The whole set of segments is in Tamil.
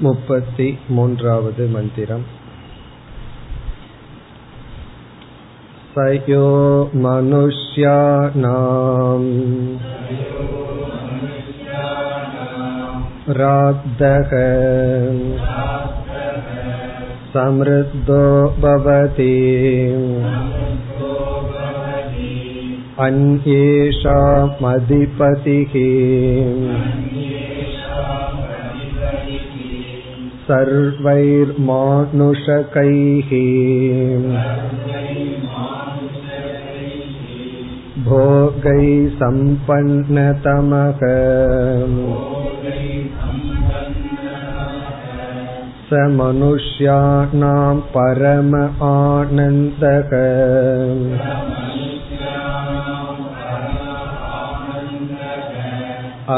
मुपति मून्रावद् मन्दिरम् स यो मनुष्याणाम् राद्धः समृद्धो भवति अन्येषामधिपतिः सर्वैर्मानुषकैः भोगैः सम्पन्नतमः स मनुष्याणां परम आनन्दः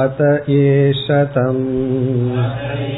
अत एष तम्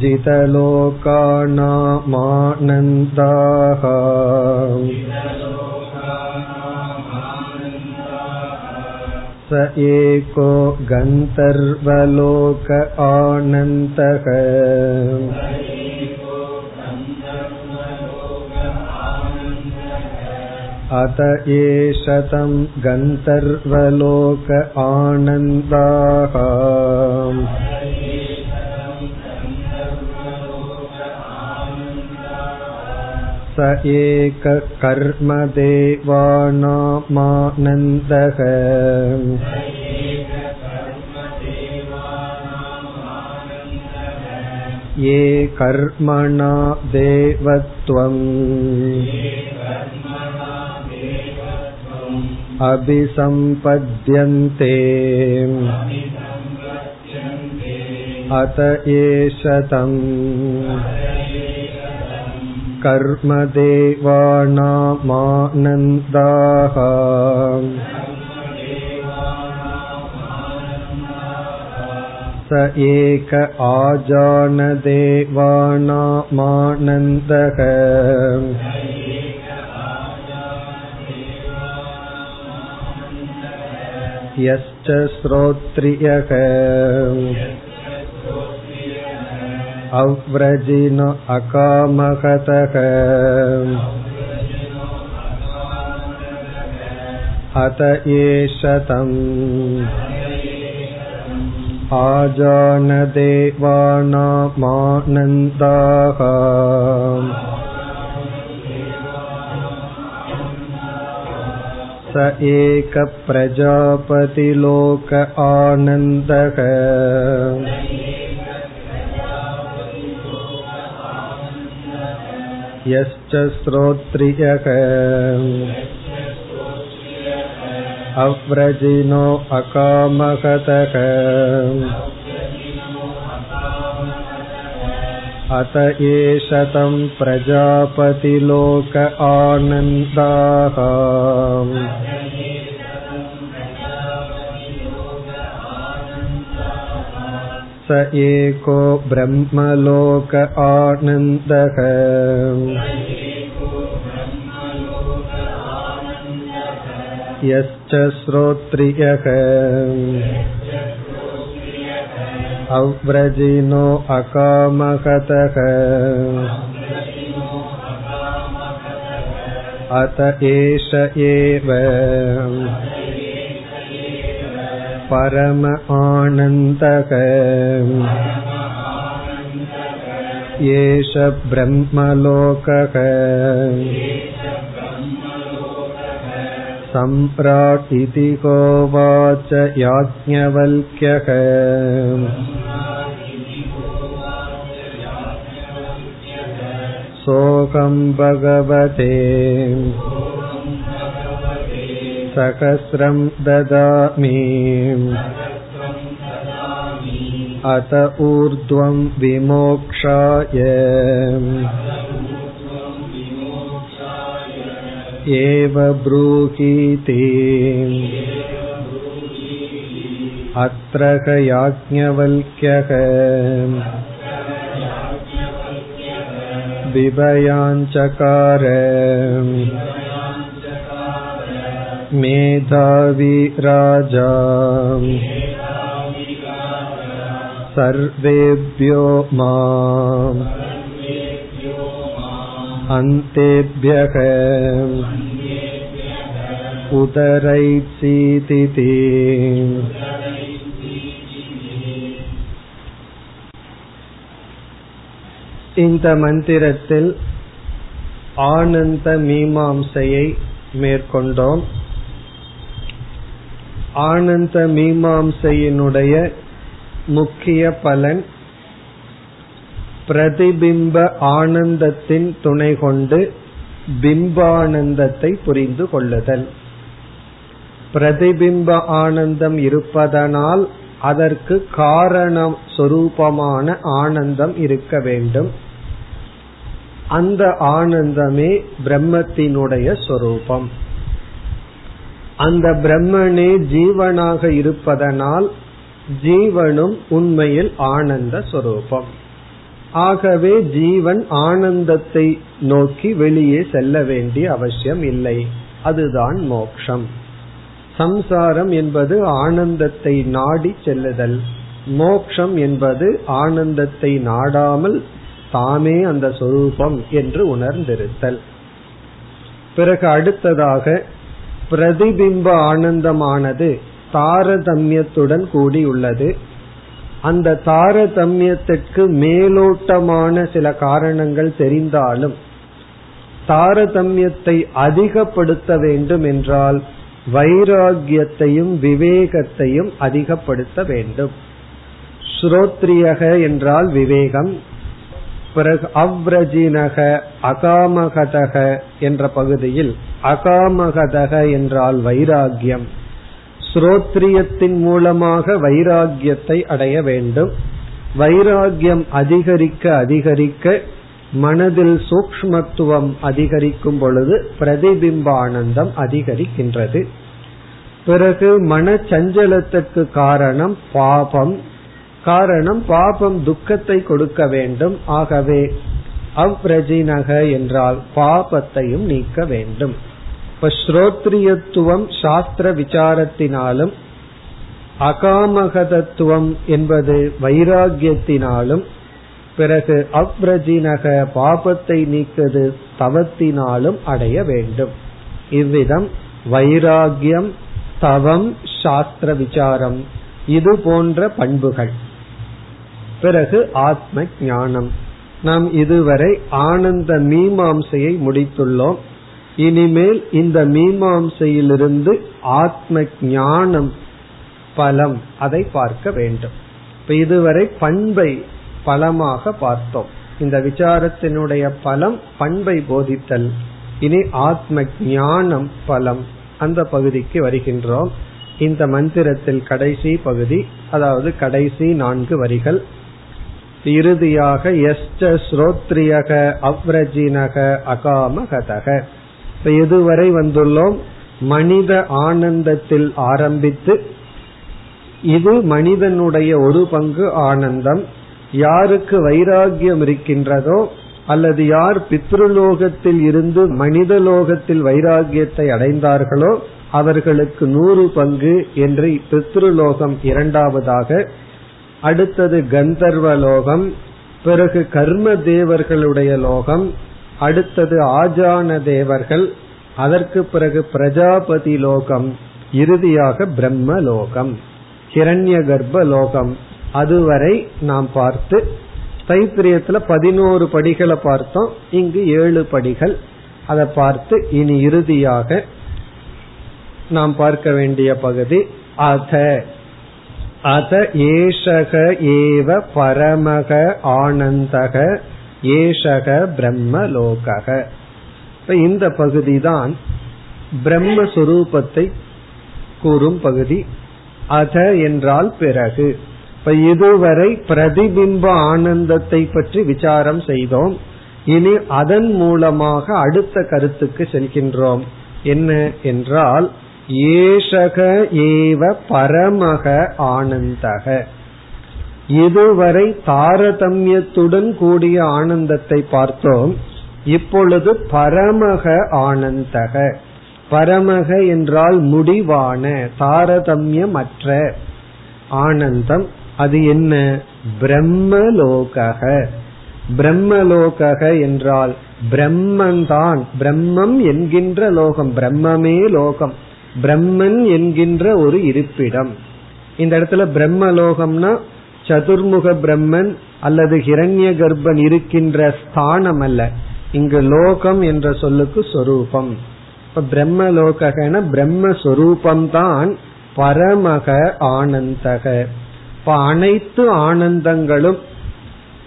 जितलोकानामानन्दाः स एको गन्धर्वलोक आनन्दः अत एष तं गन्धर्वलोक आनन्दाः स एक कर्मदेवानामानन्दः ये कर्मणा देवत्वम् अभिसम्पद्यन्ते अत एष तम् कर्मदेवानामानन्दाः स एक आजानदेवानामानन्दः यश्च श्रोत्रियः अव्रजिन अकामहतः अत एष तम् आजानदेवानामानन्दाः स एक प्रजापतिलोक आनन्दः यश्च श्रोत्रियः अव्रजिनो अकामहतः अत एष तं प्रजापतिलोक आनन्दाः स एको ब्रह्मलोक आनन्दः यश्च श्रोत्रियः अव्रजिनो अकामहतः अत एष एव परम आनन्दः एष ब्रह्मलोकः सम्प्राट् इति होवाच याज्ञवल्क्यः सोऽहं भगवते सहस्रं ददामि अत ऊर्ध्वं विमोक्षाय एव ब्रूहीति अत्र याज्ञवल्क्यः विभयाञ्चकार मेधावी राजा सर्वेभ्यो माम् अन्तेभ्यः उदरैत्सीतिति இந்த மந்திரத்தில் ஆனந்த மீமாம்சையை மேற்கொண்டோம் ஆனந்த மீமாம்சையினுடைய முக்கிய பலன் பிரதிபிம்ப ஆனந்தத்தின் துணை கொண்டு பிம்பானந்தத்தை புரிந்து கொள்ளுதல். பிரதிபிம்ப ஆனந்தம் இருப்பதனால் அதற்கு காரணம் சொரூபமான ஆனந்தம் இருக்க வேண்டும். அந்த ஆனந்தமே பிரம்மத்தினுடைய சொரூபம். அந்த பிரம்மனே ஜீவனாக இருப்பதனால் ஜீவனும் உண்மையில் ஆனந்த சொரூபம். ஆகவே ஜீவன் ஆனந்தத்தை நோக்கி வெளியே செல்ல வேண்டிய அவசியம் இல்லை. அதுதான் மோக்ஷம். சம்சாரம் என்பது ஆனந்தத்தை நாடி செல்லுதல். மோக்ஷம் என்பது ஆனந்தத்தை நாடாமல் தாமே அந்த சொரூபம் என்று உணர்ந்திருத்தல். பிறகு அடுத்ததாக பிரதிபிம்ப ஆனந்தமானது தாரதமியத்துடன் கூடியுள்ளது. அந்த தாரதமியத்திற்கு மேலோட்டமான சில காரணங்கள் தெரிந்தாலும் தாரதமியத்தை அதிகப்படுத்த வேண்டும் என்றால் வைராகியத்தையும் விவேகத்தையும் அதிகப்படுத்த வேண்டும். ஸ்ரோத்ரியக என்றால் விவேகம் பிறகு அவ்ரஜினக அகாமகதக என்ற பகுதியில் அகாமகதக என்றால் வைராகியம் ஸ்ரோத்ரியத்தின் மூலமாக வைராகியத்தை அடைய வேண்டும். வைராகியம் அதிகரிக்க அதிகரிக்க மனதில் சூக்மத்துவம் அதிகரிக்கும் பொழுது பிரதிபிம்ப ஆனந்தம் அதிகரிக்கின்றது. பிறகு மன சஞ்சலத்திற்கு காரணம் பாபம். காரணம் பாபம் துக்கத்தை கொடுக்க வேண்டும். ஆகவே அவ்ரஜினக என்றால் பாபத்தையும் நீக்க வேண்டும். இப்ப ஸ்ரோத்ரியத்துவம் சாஸ்திர விசாரத்தினாலும் அகாமகதத்துவம் என்பது வைராகியத்தினாலும் பிறகு அப்ரஜினக பாபத்தை நீக்கது தவத்தினாலும் அடைய வேண்டும். இவ்விதம் வைராகியம் தவம் சாஸ்திர விசாரம் இது போன்ற பண்புகள். பிறகு ஆத்ம ஞானம். நாம் இதுவரை ஆனந்த மீமாம்சையை முடித்துள்ளோம். இனிமேல் இந்த மீமாம்சையிலிருந்து ஆத்ம ஞானம் பலம் அதை பார்க்க வேண்டும். இப்ப இதுவரை பண்பை பலமாக பார்த்தோம். இந்த விசாரத்தினுடைய பலம் பண்பை போதித்தல் இனி ஆத்ம ஞானம் பலம் அந்த பகுதிக்கு வருகின்றோம். இந்த மந்திரத்தில் கடைசி பகுதி அதாவது கடைசி நான்கு வரிகள். இறுதியாக எஸ்ட ஸ்ரோத்ரியக அவ்ரஜினக அகாமகதக. இப்ப இதுவரை வந்துள்ளோம்? மனித ஆனந்தத்தில் ஆரம்பித்து இது மனிதனுடைய ஒரு பங்கு ஆனந்தம். யாருக்கு வைராகியம் இருக்கின்றதோ அல்லது யார் பித்ருலோகத்தில் இருந்து மனித லோகத்தில் வைராகியத்தை அடைந்தார்களோ அவர்களுக்கு நூறு பங்கு என்று பித்ருலோகம் இரண்டாவதாக அடுத்தது கந்தர்வ லோகம் பிறகு கர்ம தேவர்களுடைய லோகம் அடுத்தது ஆஜான தேவர்கள் அதற்கு பிறகு பிரஜாபதி லோகம் இறுதியாக பிரம்ம லோகம் ஹிரண்ய கர்ப்ப லோகம். அதுவரை நாம் பார்த்து தைத்திரியத்துல பதினோரு படிகளை பார்த்தோம். இங்கு ஏழு படிகள். அதை பார்த்து இனி இறுதியாக நாம் பார்க்க வேண்டிய பகுதி அத. அத ஏஷக ஏவ பரமக ஆனந்தக ஏஷக பிரம்ம லோகக இப்ப இந்த பகுதி தான் பிரம்மஸ்வரூபத்தை கூறும் பகுதி. அத என்றால் பிறகு. இப்ப இதுவரை பிரதிபிம்ப ஆனந்தத்தை பற்றி விசாரம் செய்தோம். இனி அதன் மூலமாக அடுத்த கருத்துக்கு செல்கின்றோம். என்ன என்றால் ஏஷக ஏவ பரமக ஆனந்தக. இதுவரை தாரதமியத்துடன் கூடிய ஆனந்தத்தை பார்த்தோம். இப்பொழுது பரமக ஆனந்தக. பரமக என்றால் முடிவான தாரதமியமற்ற. ஆனந்தம் அது என்ன? பிரம்மலோகக. பிரம்மலோகக என்றால் பிரம்மன்தான். பிரம்மம் என்கின்ற லோகம் பிரம்மமே லோகம். பிரம்மன் என்கின்ற ஒரு இருப்பிடம். இந்த இடத்துல பிரம்மலோகம்னா சதுர்முக பிரம்மன் அல்லது ஹிரண்ய கர்ப்பன் இருக்கின்ற ஸ்தானம் அல்ல இங்கு லோகம் என்ற சொல்லுக்கு சொரூபம். இப்ப பிரம்மலோகன பிரம்மஸ்வரூபம்தான் பரமக ஆனந்தக. இப்ப அனைத்து ஆனந்தங்களும்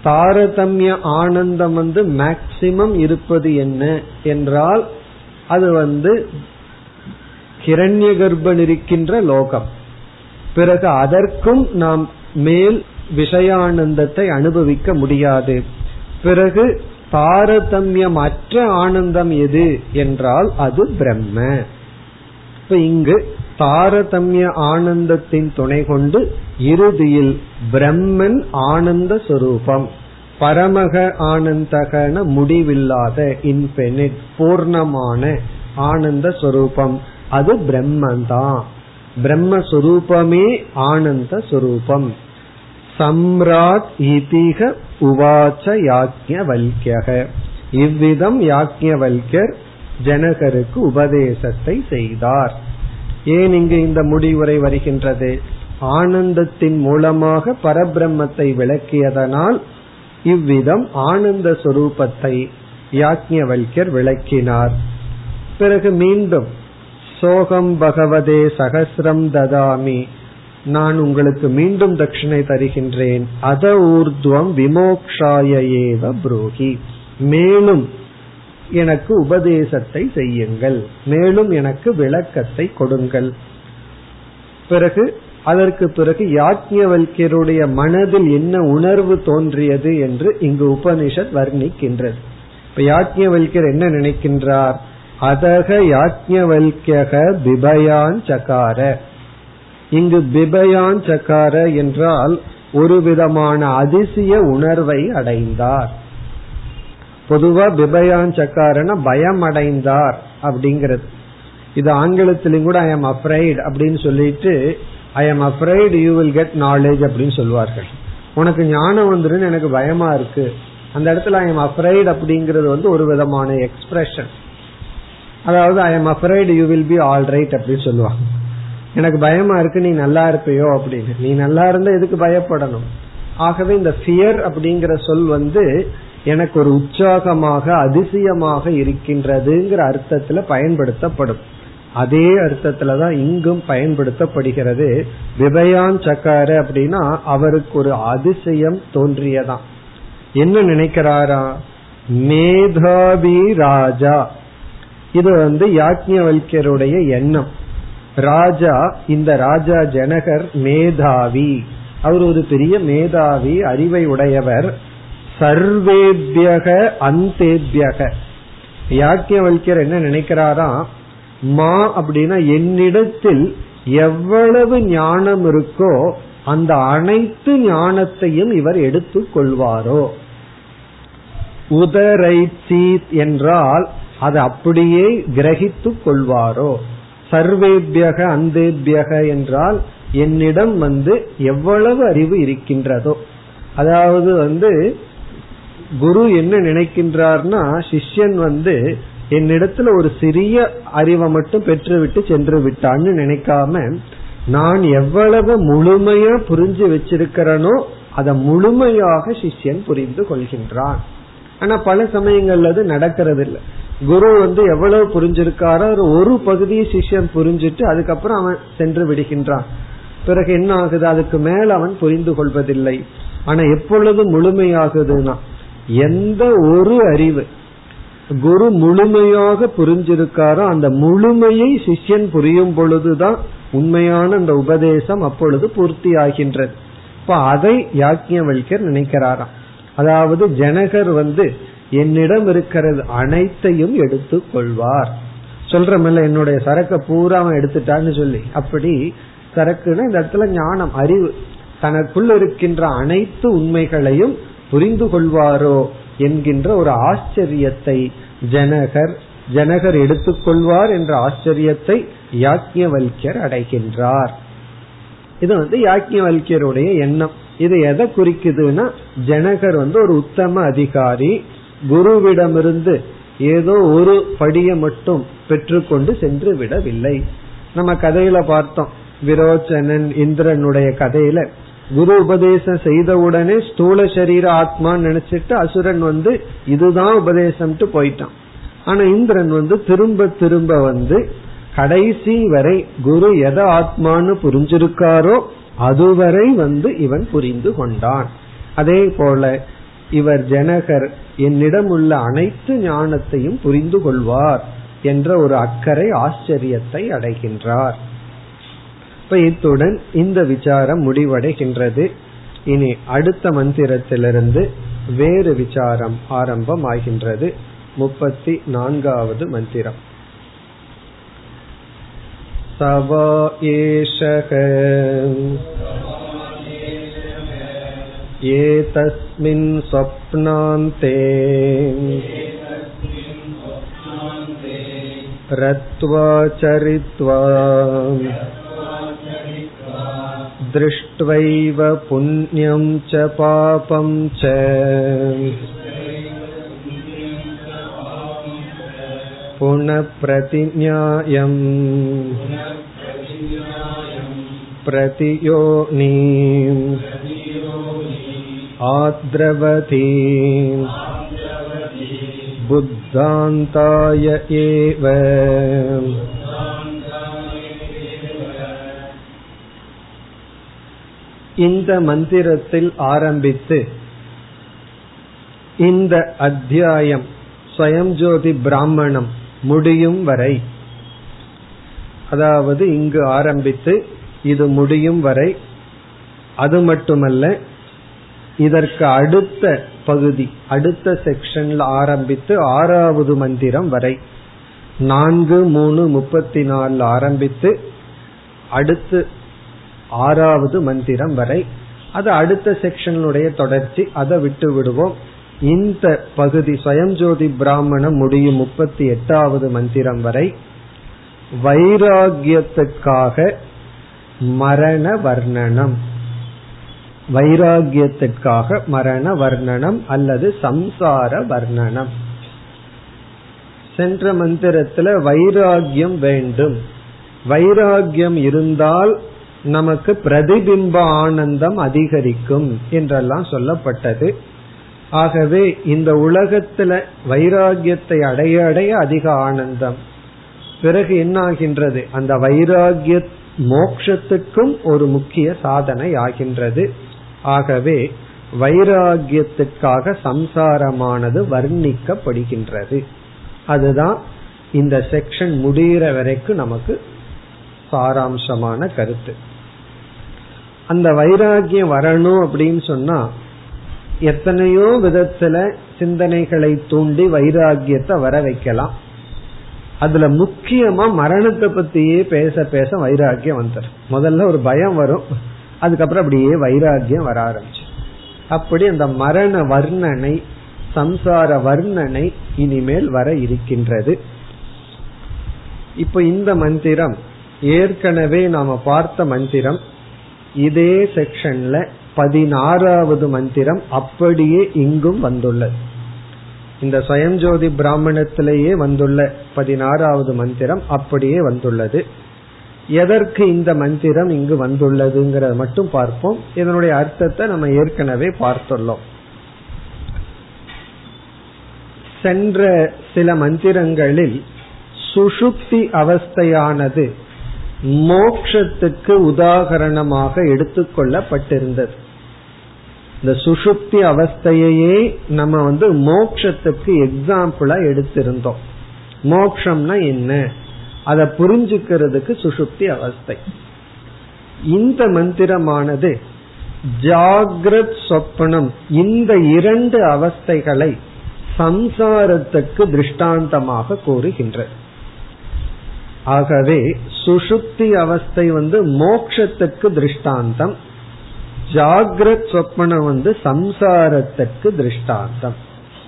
தாரதமிய ஆனந்தம் வந்து மேக்சிமம் இருப்பது என்ன என்றால் அது வந்து கிரண்ய கர்ப்பன் இருக்கின்ற லோகம். பிறகு அதற்கும் நாம் மேல் விஷயானந்தத்தை அனுபவிக்க முடியாது. பிறகு தாரதமியம் அற்ற ஆனந்தம் எது என்றால் அது பிரம்ம. இப்ப இங்கு தாரதமிய ஆனந்தத்தின் துணை கொண்டு இறுதியில் பிரம்மன் ஆனந்த சுரூபம் பரமக ஆனந்தகன முடிவில்லாத இன்பினிட் பூர்ணமான ஆனந்த சுரூபம். அது பிரம்மந்தான் பிரம்மஸ்வரூபமே ஆனந்த சுரூபம். சம்ராட் இதிக உவாச்ச யாக்ஞவல்யக இவ்விதம் யாக்ஞவல்யர் ஜனகருக்கு உபதேசத்தை செய்தார். ஏன் இங்கு இந்த முடிவுரை வருகின்றது? ஆனந்தத்தின் மூலமாக பரபிரம்மத்தை விளக்கியதனால் இவ்விதம் ஆனந்த சுரூபத்தை யாக்ஞவல்யர் விளக்கினார். பிறகு மீண்டும் சோகம் பகவதே சகசிரம் ததாமி. நான் உங்களுக்கு மீண்டும் தட்சிணை தருகின்றேன். அத ஊர்துவம் விமோக்ஷாய ஏவ புரோகி. மேலும் எனக்கு உபதேசத்தை செய்யுங்கள். மேலும் எனக்கு விளக்கத்தை கொடுங்கள். பிறகு அதற்கு பிறகு யாஜ்யவல்யருடைய மனதில் என்ன உணர்வு தோன்றியது என்று இங்கு உபனிஷத் வர்ணிக்கின்றது. இப்ப யாஜ்யவல்யர் என்ன நினைக்கின்றார்? அதக யாஜ்யவல்யக பிபயான் சகார. இங்கு பிபயான் சக்கார என்றால் ஒரு விதமான அதிசய உணர்வை அடைந்தார். பொதுவா பிபயான் சக்காரன பயம் அடைந்தார் அப்படிங்கிறது. இது ஆங்கிலத்திலும் கூட ஐ எம் அப்ரைட் அப்படின்னு சொல்லிட்டு I am upright you will get knowledge அப்படின்னு சொல்லுவார்கள் உனக்கு ஞானம் வந்துருன்னு எனக்கு பயமா இருக்கு. அந்த இடத்துல ஐ எம் அப்ரைட் அப்படிங்கிறது வந்து ஒரு விதமான எக்ஸ்பிரஷன் அதாவது I am upright you will be all right அப்படின்னு சொல்லுவாங்க. எனக்கு பயமா இருக்கு நீ நல்லா இருப்பியோ அப்படின்னு. நீ நல்லா இருந்தா எதுக்கு பயப்படணும்? ஆகவே இந்த ஃபியர் அப்படிங்கிற சொல் வந்து எனக்கு ஒரு உற்சாகமாக அதிசயமாக இருக்கின்றதுங்கிற அர்த்தத்துல பயன்படுத்தப்படும். அதே அர்த்தத்துலதான் இங்கும் பயன்படுத்தப்படுகிறது. விபயான் சக்கார அப்படின்னா அவருக்கு ஒரு அதிசயம் தோன்றியதான். என்ன நினைக்கிறாரா? மேதாவி ராஜா. இது வந்து யாஜ்ஞவல்யருடைய எண்ணம். ராஜா இந்த ராஜா ஜனகர் மேதாவி. அவர் ஒரு பெரிய மேதாவி அறிவை உடையவர். சர்வேபியக அந்தேபியக. யாக்கியவல்யர் என்ன நினைக்கிறாரா? மா அப்படின்னா என்னிடத்தில் எவ்வளவு ஞானம் இருக்கோ அந்த அனைத்து ஞானத்தையும் இவர் எடுத்து கொள்வாரோ. உதரை என்றால் அது அப்படியே கிரகித்துக் கொள்வாரோ. சர்வேபியக அந்தேபியக என்றால் என்னிடம் வந்து எவ்வளவு அறிவு இருக்கின்றதோ. அதாவது வந்து குரு என்ன நினைக்கின்றார்னா சிஷ்யன் வந்து என்னிடத்துல ஒரு சிறிய அறிவை மட்டும் பெற்றுவிட்டு சென்று விட்டான்னு நினைக்காம நான் எவ்வளவு முழுமையா புரிஞ்சு வச்சிருக்கிறனோ அதை முழுமையாக சிஷ்யன் புரிந்து கொள்கின்றான். ஆனா பல சமயங்கள்ல அது நடக்கிறது இல்லை குரு வந்து எவ்வளவு புரிஞ்சிருக்காரோ ஒரு பகுதியை சிஷ்யன் புரிஞ்சிட்டு அதுக்கப்புறம் அவன் சென்று விடுகின்றான். பிறகு என்ன ஆகுது? அதுக்கு மேல அவன் புரிந்து கொள்வதில்லை. ஆனா எப்பொழுது முழுமையாகுதுன்னா எந்த ஒரு அறிவு குரு முழுமையாக புரிஞ்சிருக்காரோ அந்த முழுமையை சிஷ்யன் புரியும் பொழுதுதான் உண்மையான அந்த உபதேசம் அப்பொழுது பூர்த்தி ஆகின்றது இப்ப அதை யாக்கியவல்யர் நினைக்கிறாராம். அதாவது ஜனகர் வந்து என்னிடம் இருக்கிறது அனைத்தையும் எடுத்து கொள்வார். சொல்றமில்ல என்னுடைய சரக்க பூரா அவன் எடுத்துட்டான்னு சொல்லி. அப்படி சரக்குன்னு இந்த இடத்துல ஞானம் அறிவு. தனக்குள் இருக்கின்ற அனைத்து உண்மைகளையும் புரிந்து கொள்வாரோ என்கின்ற ஒரு ஆச்சரியத்தை ஜனகர் ஜனகர் எடுத்துக்கொள்வார் என்ற ஆச்சரியத்தை யாக்கியவல்யர் அடைகின்றார். இது வந்து யாக்கியவல்யருடைய எண்ணம். இது எதை குறிக்குதுன்னா ஜனகர் வந்து ஒரு உத்தம அதிகாரி குருவிடமிருந்து ஏதோ ஒரு படியை மட்டும் பெற்றுக்கொண்டு சென்று விடவில்லை. நம்ம கதையில பார்த்தோம். விரோச்சனன் இந்திரனுடைய கதையில குரு உபதேசம் செய்தவுடனே ஸ்தூல சரீர ஆத்மான்னு நினைச்சிட்டு அசுரன் வந்து இதுதான் உபதேசம்ட்டு போயிட்டான். ஆனா இந்திரன் வந்து திரும்ப திரும்ப வந்து கடைசி வரை குரு எதை ஆத்மான்னு புரிஞ்சிருக்காரோ அதுவரை வந்து இவன் புரிந்து கொண்டான். அதே போல இவர் ஜனகர் என்னிடம் உள்ள அனைத்து ஞானத்தையும் புரிந்து கொள்வார் என்ற ஒரு அக்கறை ஆச்சரியத்தை அடைகின்றார். இப்ப இத்துடன் இந்த விசாரம் முடிவடைகின்றது. இனி அடுத்த மந்திரத்திலிருந்து வேறு விசாரம் ஆரம்பம் ஆகின்றது முப்பத்தி நான்காவது மந்திரம். சவா ஏஷக एतस्मिन् स्वप्नान्ते रत्वा चरित्वा दृष्ट्वैव पुण्यं च पापं च पुनः प्रतिज्ञायम् प्रतियोनीम् आद्रवती बुद्धान्ताय एव இந்த மந்திரத்தில் ஆரம்பித்து இந்த அத்தியாயம் ஸ்வயம்ஜோதி பிராமணம் முடியும் வரை அதாவது இங்கு ஆரம்பித்து இது முடியும் வரை அது மட்டுமல்ல இதற்கு அடுத்த பகுதி அடுத்த செக்ஷன்ல ஆரம்பித்து ஆறாவது மந்திரம் வரை. நான்கு மூணு முப்பத்தி நாலு ஆரம்பித்து அடுத்து ஆறாவது மந்திரம் வரை. அது அடுத்த செக்ஷனுடைய தொடர்ச்சி அதை விட்டு விடுவோம். இந்த பகுதி சுயம்ஜோதி பிராமணம் முடியும் முப்பத்தி எட்டாவது மந்திரம் வரை. வைராகியத்துக்காக மரண வர்ணனம். வைராகியத்திற்காக மரண வர்ணனம் அல்லது சம்சார வர்ணனம். சென்ற மந்திரத்துல வைராகியம் வேண்டும். வைராகியம் இருந்தால் நமக்கு பிரதிபிம்ப ஆனந்தம் அதிகரிக்கும் என்றெல்லாம் சொல்லப்பட்டது. ஆகவே இந்த உலகத்துல வைராகியத்தை அடைய அடைய அதிக ஆனந்தம். பிறகு என்ன ஆகின்றது அந்த வைராகிய மோக்ஷத்துக்கும் ஒரு முக்கிய சாதனை ஆகின்றது ஆகவே வைராகியத்திற்காக சம்சாரமானது வர்ணிக்கப்படுகின்றது. அதுதான் இந்த செக்ஷன் முடிகிற வரைக்கும் நமக்கு சாராம்சமான கருத்து. அந்த வைராகியம் வரணும் அப்படின்னு சொன்னா எத்தனையோ விதத்துல சிந்தனைகளை தூண்டி வைராகியத்தை வர வைக்கலாம். அதுல முக்கியமா மரணத்தை பத்தியே பேச பேச வைராகியம் வந்துடும் முதல்ல ஒரு பயம் வரும். அதுக்கப்புறம் அப்படியே வைராகியம் வர ஆரம்பிச்சு. அப்படி அந்த மரண வர்ணனை சம்சார வர்ணனை இனிமேல் வர இருக்கின்றது. இப்ப இந்த மந்திரம் ஏற்கனவே நாம பார்த்த மந்திரம் இதே செக்ஷன்ல பதினாறாவது மந்திரம் அப்படியே இங்கும் வந்துள்ளது. இந்த சுயஞ்சோதி பிராமணத்திலேயே வந்துள்ள பதினாறாவது மந்திரம் அப்படியே வந்துள்ளது. எதற்கு இந்த மந்திரம் இங்கு வந்துள்ளதுங்கிறத மட்டும் பார்ப்போம். இதனுடைய அர்த்தத்தை நம்ம ஏற்கனவே பார்த்துள்ளோம். சென்ற சில மந்திரங்களில் சுஷுப்தி அவஸ்தையானது மோக்ஷத்துக்கு உதாகரணமாக எடுத்துக்கொள்ளப்பட்டிருந்தது இந்த சுஷுப்தி அவஸ்தையே நம்ம வந்து மோக்ஷத்துக்கு எக்ஸாம்பிளா எடுத்திருந்தோம். மோக்ஷம்னா என்ன? அதை புரிஞ்சுக்கிறதுக்கு சுசுப்தி அவஸ்தை. இந்த மந்திரமானது ஜாகிரத் சொப்பனம் இந்த இரண்டு அவஸ்தைகளை சம்சாரத்துக்கு திருஷ்டாந்தமாக கூறுகின்ற ஆகவே சுசுப்தி அவஸ்தை வந்து மோக்ஷத்துக்கு திருஷ்டாந்தம் ஜாகிரத் சொப்பனம் வந்து சம்சாரத்துக்கு திருஷ்டாந்தம்.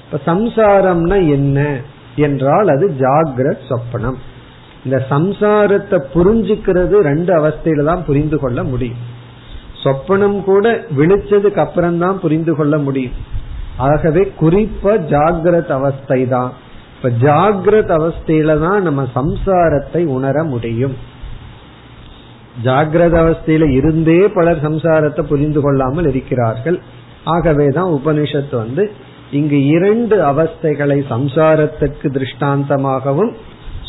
இப்ப சம்சாரம்னா என்ன? என்றால் அது ஜாகிரத் சொப்பனம். இந்த சம்சாரத்தை புரிஞ்சுக்கிறது ரெண்டு அவஸ்தையில தான் புரிந்து கொள்ள முடியும். சொப்பனம் கூட விழிச்சதுக்கு அப்புறம் தான் புரிந்து கொள்ள முடியும். ஆகவே குறிப்பா ஜாகிரத் அவஸ்தை தான். இப்ப ஜாகிரத அவஸ்தையில தான் நம்ம சம்சாரத்தை உணர முடியும். ஜாகிரத அவஸ்தையில இருந்தே பலர் சம்சாரத்தை புரிந்து கொள்ளாமல் இருக்கிறார்கள். ஆகவேதான் உபனிஷத்து வந்து இங்கு இரண்டு அவஸ்தைகளை சம்சாரத்துக்கு திருஷ்டாந்தமாகவும்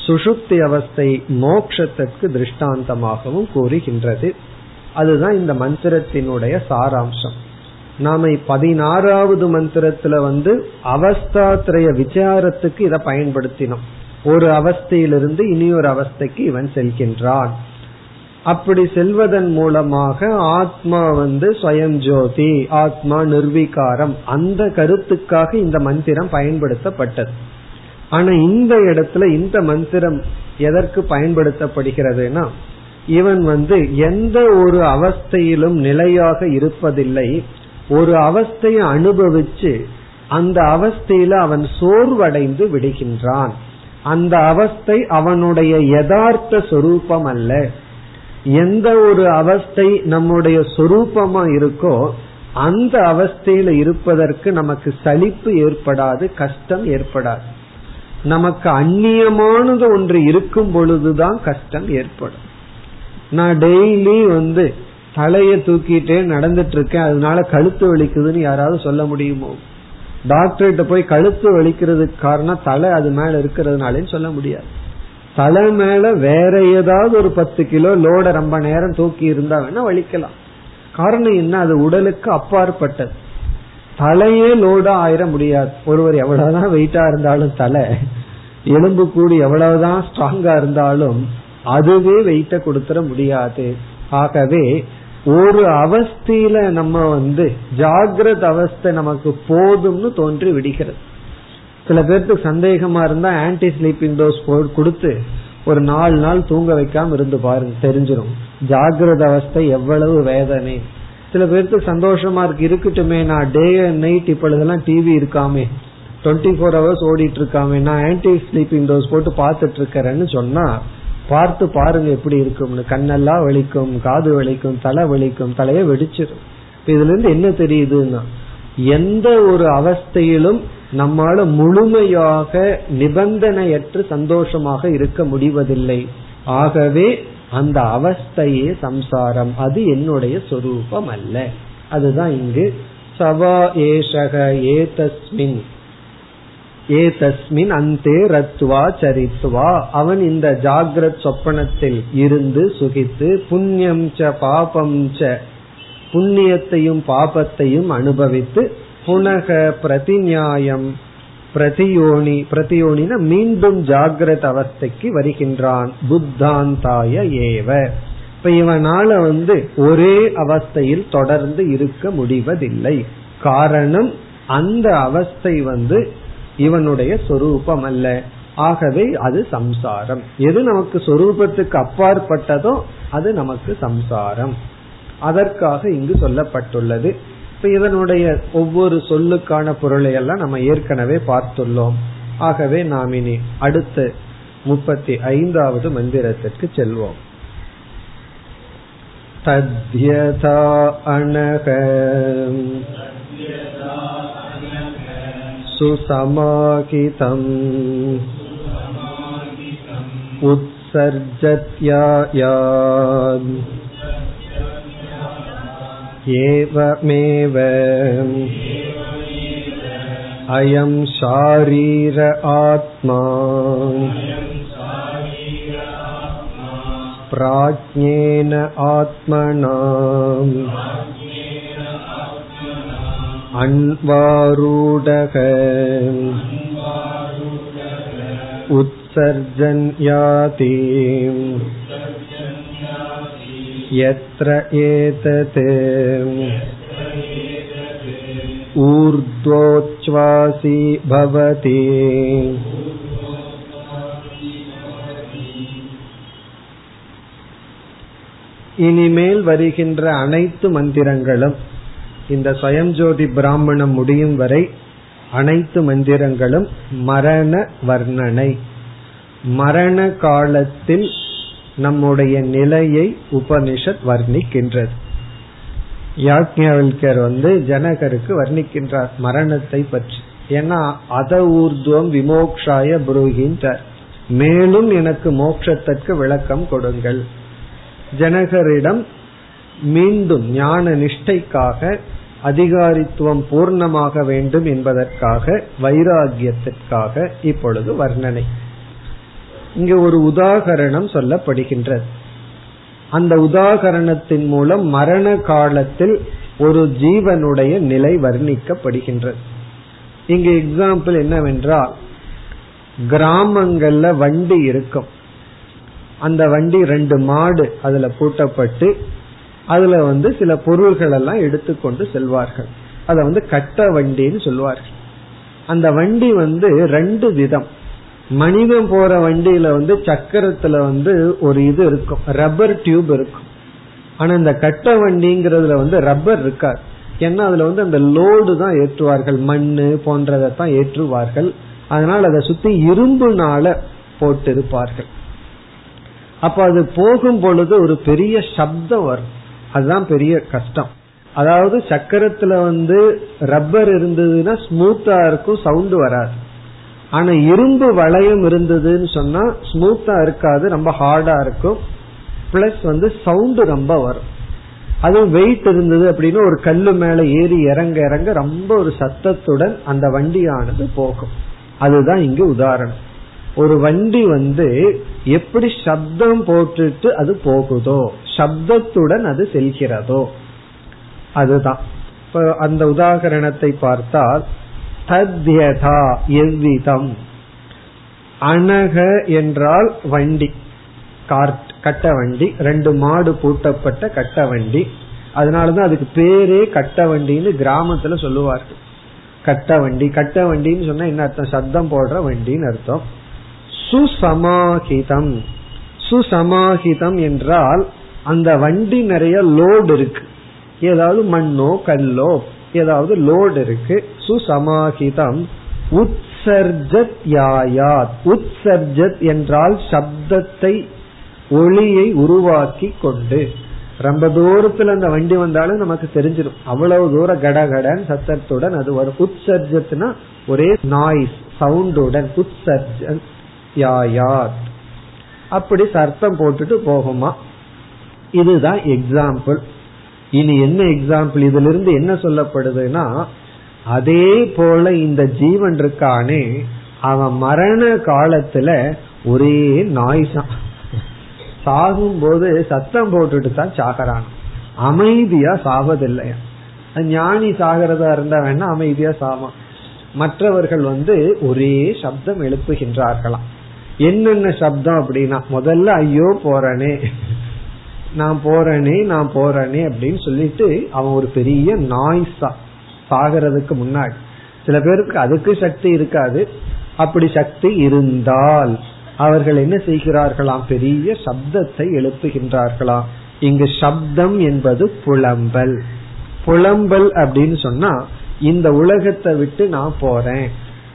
சுஷுப்தி அவஸ்தை மோக்ஷத்திற்கு திருஷ்டாந்தமாகவும் கூறுகின்றது. அதுதான் இந்த மந்திரத்தினுடைய சாராம்சம். நாம பதினாறாவது மந்திரத்துல வந்து அவஸ்தாத்திரைய விசாரத்துக்கு இதை பயன்படுத்தினோம். ஒரு அவஸ்தையிலிருந்து இனி ஒரு அவஸ்தைக்கு இவன் செல்கின்றான். அப்படி செல்வதன் மூலமாக ஆத்மா வந்து ஸ்வயம் ஜோதி ஆத்மா நிர்வீகாரம் அந்த கருத்துக்காக இந்த மந்திரம் பயன்படுத்தப்பட்டது. ஆனா இந்த இடத்துல இந்த மந்திரம் எதற்கு பயன்படுத்தப்படுகிறதுனா இவன் வந்து எந்த ஒரு அவஸ்தையிலும் நிலையாக இருப்பதில்லை. ஒரு அவஸ்தையை அனுபவிச்சு அந்த அவஸ்தையில அவன் சோர்வடைந்து விடுகின்றான். அந்த அவஸ்தை அவனுடைய யதார்த்த சொரூபம் அல்ல. எந்த ஒரு அவஸ்தை நம்முடைய சொரூபமா இருக்கோ அந்த அவஸ்தையில இருப்பதற்கு நமக்கு சலிப்பு ஏற்படாது கஷ்டம் ஏற்படாது. நமக்கு அந்நியமானது ஒன்று இருக்கும் பொழுதுதான் கஷ்டம் ஏற்படும். நான் டெய்லி வந்து தலைய தூக்கிட்டே நடந்துட்டு இருக்கேன் அதனால கழுத்து வலிக்குதுன்னு யாராவது சொல்ல முடியுமோ? டாக்டர்கிட்ட போய் கழுத்து வலிக்கிறதுக்கு காரணம் தலை அது மேல இருக்கிறதுனாலன்னு சொல்ல முடியாது. தலை மேல வேற ஏதாவது ஒரு பத்து கிலோ லோட ரொம்ப நேரம் தூக்கி இருந்தா வேணா வலிக்கலாம். காரணம் என்ன? அது உடலுக்கு அப்பாற்பட்டது. தலையே லோடா ஆயிர முடியாது. ஒருவர் எவ்வளவுதான் வெயிட்டா இருந்தாலும் தலை எலும்பு கூடி எவ்வளவுதான் ஸ்ட்ராங்கா இருந்தாலும் அதுவே வெயிட்ட கொடுத்துட முடியாது. ஆகவே ஒரு அவஸ்தையில நம்ம வந்து ஜாகிரத அவஸ்தை நமக்கு போதும்னு தோன்றி விடுகிறது. சில பேருக்கு சந்தேகமா இருந்தா ஆன்டி ஸ்லீப்பிங் டோஸ் கொடுத்து ஒரு நாலு நாள் தூங்க வைக்காம இருந்து பாருங்க தெரிஞ்சிடும் ஜாகிரத அவஸ்தை எவ்வளவு வேதனை. சில பேருக்கு சந்தோஷமா இருக்கு. இருக்கட்டுமே நான் டே அண்ட் நைட் இப்பொழுதெல்லாம் டிவி இருக்காமே. டுவெண்ட்டி ஃபோர் ஹவர்ஸ் ஓடிட்டு இருக்காமே. நான் ஆன்டி ஸ்லீப்பிங் டோஸ் போட்டு பார்த்துட்டு இருக்கிறேன்னு சொன்னா பார்த்து பாருங்க எப்படி இருக்கும்னு. கண்ணெல்லாம் வலிக்கும் காது வலிக்கும் தலை வலிக்கும் தலையை வெடிச்சிடும். இதுல இருந்து என்ன தெரியுதுன்னா எந்த ஒரு அவஸ்தையிலும் நம்மால முழுமையாக நிபந்தனையற்று சந்தோஷமாக இருக்க முடிவதில்லை. ஆகவே அந்த அவஸ்தையே சம்சாரம். அது என்னுடைய சொரூபம் அல்ல அதுதான் இங்கு சவா ஏஷக ஏதஸ்மின். ஏதஸ்மின் அந்தே ரத்வா சரித்வா. அவன் இந்த ஜாகிரத் சொப்பனத்தில் இருந்து சுகித்து புண்ணியம் ச பாபம் ச. புண்ணியத்தையும் பாபத்தையும் அனுபவித்து புனக பிரதிநியாயம். பிரதியோனி பிரதியோனின மீண்டும் ஜாகிரத அவஸ்தைக்கு வருகின்றான். புத்தாந்தாய ஏவ. இப்ப இவனால வந்து ஒரே அவஸ்தையில் தொடர்ந்து இருக்க முடிவதில்லை. காரணம் அந்த அவஸ்தை வந்து இவனுடைய சொரூபம் அல்ல ஆகவே அது சம்சாரம். எது நமக்கு சொரூபத்துக்கு அப்பாற்பட்டதோ அது நமக்கு சம்சாரம். அதற்காக இங்கு சொல்லப்பட்டுள்ளது. இப்ப இதனுடைய ஒவ்வொரு சொல்லுக்கான பொருளை எல்லாம் நம்ம ஏற்கனவே பார்த்துள்ளோம் ஆகவே நாம் இனி அடுத்த முப்பத்தி ஐந்தாவது மந்திரத்திற்கு செல்வோம் தத்யதா அனக सुसमाहितम् उत्सर्जत्यायान् एवमेव अयं शारीर आत्मा प्राज्ञेन आत्मना अन्वारूढः उत्सर्जन्याति यत्र एतत् ऊर्ध्वोच्छ्वासी भवति இனிமேல் வருகின்ற அனைத்து மந்திரங்களும் இந்த சுயம்ஜோதி பிராமணம் முடியும் வரை அனைத்து மந்திரங்களும் மரண வர்ணனை மரண காலத்தில் நம்முடைய நிலையை உபனிஷத் வர்ணிக்கின்றது. யாக்ஞர் வந்து ஜனகருக்கு வர்ணிக்கின்றார் மரணத்தை பற்றி. ஏன்னா அத ஊர்துவம் விமோக்ஷாய புரோகின்றார். மேலும் எனக்கு மோட்சத்திற்கு விளக்கம் கொடுங்கள். ஜனகரிடம் மீண்டும் ஞான நிஷ்டைக்காக அதிகாரித்துவம் பூர்ணமாக வேண்டும் என்பதற்காக வைராகியத்திற்காக இப்பொழுது வர்ணனை. இங்கு ஒரு உதாகரணம் சொல்லப்படுகின்றது. அந்த உதாகரணத்தின் மூலம் மரண காலத்தில் ஒரு ஜீவனுடைய நிலை வர்ணிக்கப்படுகின்றது. இங்கு எக்ஸாம்பிள் என்னவென்றால் கிராமங்கள்ல வண்டி இருக்கும். அந்த வண்டி ரெண்டு மாடு அதுல பூட்டப்பட்டு அதுல வந்து சில பொருள்கள் எல்லாம் எடுத்துக்கொண்டு செல்வார்கள். அத வந்து கட்ட வண்டின்னு சொல்லுவார்கள் அந்த வண்டி வந்து ரெண்டு விதம். மனிதன் போற வண்டியில வந்து சக்கரத்துல வந்து ஒரு இது இருக்கும். ரப்பர் டியூப் இருக்கும். ஆனா இந்த கட்ட வண்டிங்கிறதுல வந்து ரப்பர் இருக்காது. ஏன்னா அதுல வந்து அந்த லோடு தான் ஏற்றுவார்கள். மண்ணு போன்றதை தான் ஏற்றுவார்கள். அதனால் அதை சுத்தி இரும்புனால போட்டு இருப்பார்கள் அப்ப அது போகும் பொழுது ஒரு பெரிய சப்தம் வரும். அதுதான் பெரிய கஷ்டம். அதாவது சக்கரத்துல வந்து ரப்பர் இருந்ததுன்னா ஸ்மூத்தா இருக்கும் சவுண்ட் வராது. ஆனா இரும்பு வளையம் இருந்ததுன்னு சொன்னா ஸ்மூத்தா இருக்காது ரொம்ப ஹார்டா இருக்கும். பிளஸ் வந்து சவுண்ட் ரொம்ப வரும். அதுவும் வெயிட் இருந்தது அப்படின்னு ஒரு கல்லு மேல ஏறி இறங்க இறங்க ரொம்ப ஒரு சத்தத்துடன் அந்த வண்டியானது போகும். அதுதான் இங்கு உதாரணம். ஒரு வண்டி வந்து எப்படி சப்தம் போட்டுட்டு அது போகுதோ சப்தத்துடன் அது செல்கிறதோ அதுதான். இப்ப அந்த உதாகரணத்தை பார்த்தால் தத்யதா எவ்விதம்? அனக என்றால் வண்டி. கார்ட் கட்ட வண்டி. ரெண்டு மாடு பூட்டப்பட்ட கட்ட வண்டி. அதனாலதான் அதுக்கு பேரே கட்ட வண்டின்னு கிராமத்துல சொல்லுவார்கள். கட்ட வண்டி கட்ட வண்டின்னு சொன்னா என்ன அர்த்தம்? சத்தம் போடுற வண்டின்னு அர்த்தம். சுசமாஹிதம் சுசமாஹிதம் என்றால் அந்த வண்டி நிறைய லோடு இருக்கு. ஏதாவது மண்ணோ கல்லோ ஏதாவது லோடு இருக்கு. சுசமாஹிதம் உத்சர்ஜத் யாயாத். உத்சர்ஜத் என்றால் சப்தத்தை ஒளியை உருவாக்கி கொண்டு ரொம்ப தூரத்துல அந்த வண்டி வந்தாலும் நமக்கு தெரிஞ்சிடும். அவ்வளவு தூர கடகடன் சத்தத்துடன் அது வரும். உற்சர்ஜத்துனா ஒரே நாய்ஸ் சவுண்டுடன் உற்சர்ஜன் யாயாத். அப்படி சர்த்தம் போட்டுட்டு போகுமா? இதுதான் எக்ஸாம்பிள் இனி என்ன எக்ஸாம்பிள் இதுல இருந்து என்ன சொல்லப்படுதுன்னா அதே போல இந்த ஜீவன் இருக்கானே அவன் மரண காலத்துல ஒரே நாய்ஸான் சாகும் போது சத்தம் போட்டுட்டு தான் சாகிறான். அமைதியா சாவதில்லையா? ஞானி சாகிறதா இருந்தா வேணா அமைதியா சாவான். மற்றவர்கள் வந்து ஒரே சப்தம் எழுப்புகின்றார்களாம். என்னென்ன சப்தம் அப்படின்னா முதல்ல ஐயோ போறனே. நான் போறேனே நான் போறேனே அப்படின்னு சொல்லிட்டு அவன் ஒரு பெரிய நாய்ஸா சாகிறதுக்கு முன்னாடி. சில பேருக்கு அதுக்கு சக்தி இருக்காது. அப்படி சக்தி இருந்தால் அவர்கள் என்ன செய்கிறார்களாம்? பெரிய சப்தத்தை எழுப்புகின்றார்களாம். இங்கு சப்தம் என்பது புலம்பல். புலம்பல் அப்படின்னு சொன்னா இந்த உலகத்தை விட்டு நான் போறேன்.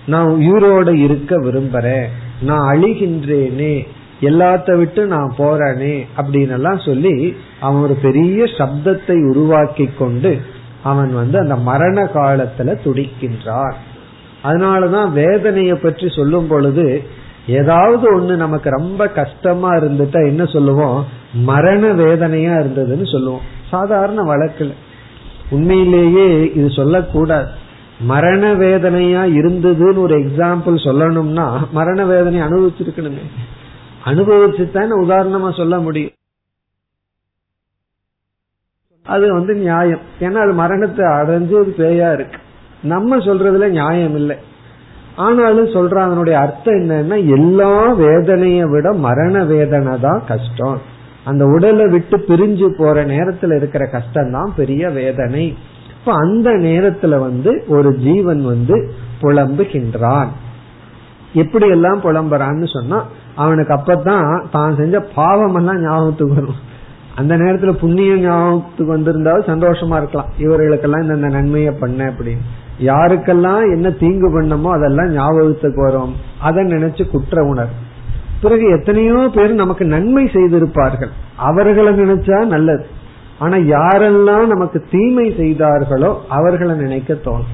நான் உயிரோட இருக்க விரும்புறேன். நான் அழிகின்றேனே. எல்லாத்த விட்டு நான் போறேனே அப்படின்னு எல்லாம் சொல்லி அவன் ஒரு பெரிய சப்தத்தை உருவாக்கி கொண்டு அவன் வந்து அந்த மரண காலத்துல துடிக்கின்றான். அதனாலதான் வேதனைய பற்றி சொல்லும் பொழுது ஏதாவது ஒண்ணு நமக்கு ரொம்ப கஷ்டமா இருந்துட்டா என்ன சொல்லுவோம்? மரண வேதனையா இருந்ததுன்னு சொல்லுவோம். சாதாரண வழக்குல. உண்மையிலேயே இது சொல்லக்கூடாது. மரண வேதனையா இருந்ததுன்னு ஒரு எக்ஸாம்பிள் சொல்லணும்னா மரண வேதனை அனுபவிச்சிருக்கணுமே. அனுபவிச்சுத்தானே உதாரணமா சொல்ல முடியும். அது வந்து நியாயம். ஏன்னா அது மரணத்தை அடைஞ்சு ஒரு பேயா இருக்கு. நம்ம சொல்றதுல நியாயம் இல்லை. ஆனாலும் சொல்றான் அதனுடைய அர்த்தம் என்னன்னா எல்லா வேதனையை விட மரண வேதனை தான் கஷ்டம். அந்த உடலை விட்டு பிரிஞ்சு போற நேரத்துல இருக்கிற கஷ்டம் தான் பெரிய வேதனை. இப்ப அந்த நேரத்துல வந்து ஒரு ஜீவன் வந்து புலம்புகின்றான். எப்படி எல்லாம் புலம்புறான்னு சொன்னா அவனுக்கு அப்பதான் தான் செஞ்ச பாவம் எல்லாம் ஞாபகத்துக்கு வரும். அந்த நேரத்துல புண்ணியம் ஞாபகத்துக்கு வந்திருந்தாலும் சந்தோஷமா இருக்கலாம். இவர்களுக்கெல்லாம் இந்த நன்மையை பண்ண அப்படின்னு. யாருக்கெல்லாம் என்ன தீங்கு பண்ணமோ அதெல்லாம் ஞாபகத்துக்கு வரும். அதை நினைச்சு குற்ற உணர் பிறகு எத்தனையோ பேர் நமக்கு நன்மை செய்திருப்பார்கள். அவர்களை நினைச்சா நல்லது. ஆனா யாரெல்லாம் நமக்கு தீமை செய்தார்களோ அவர்களை நினைக்க தோணும்.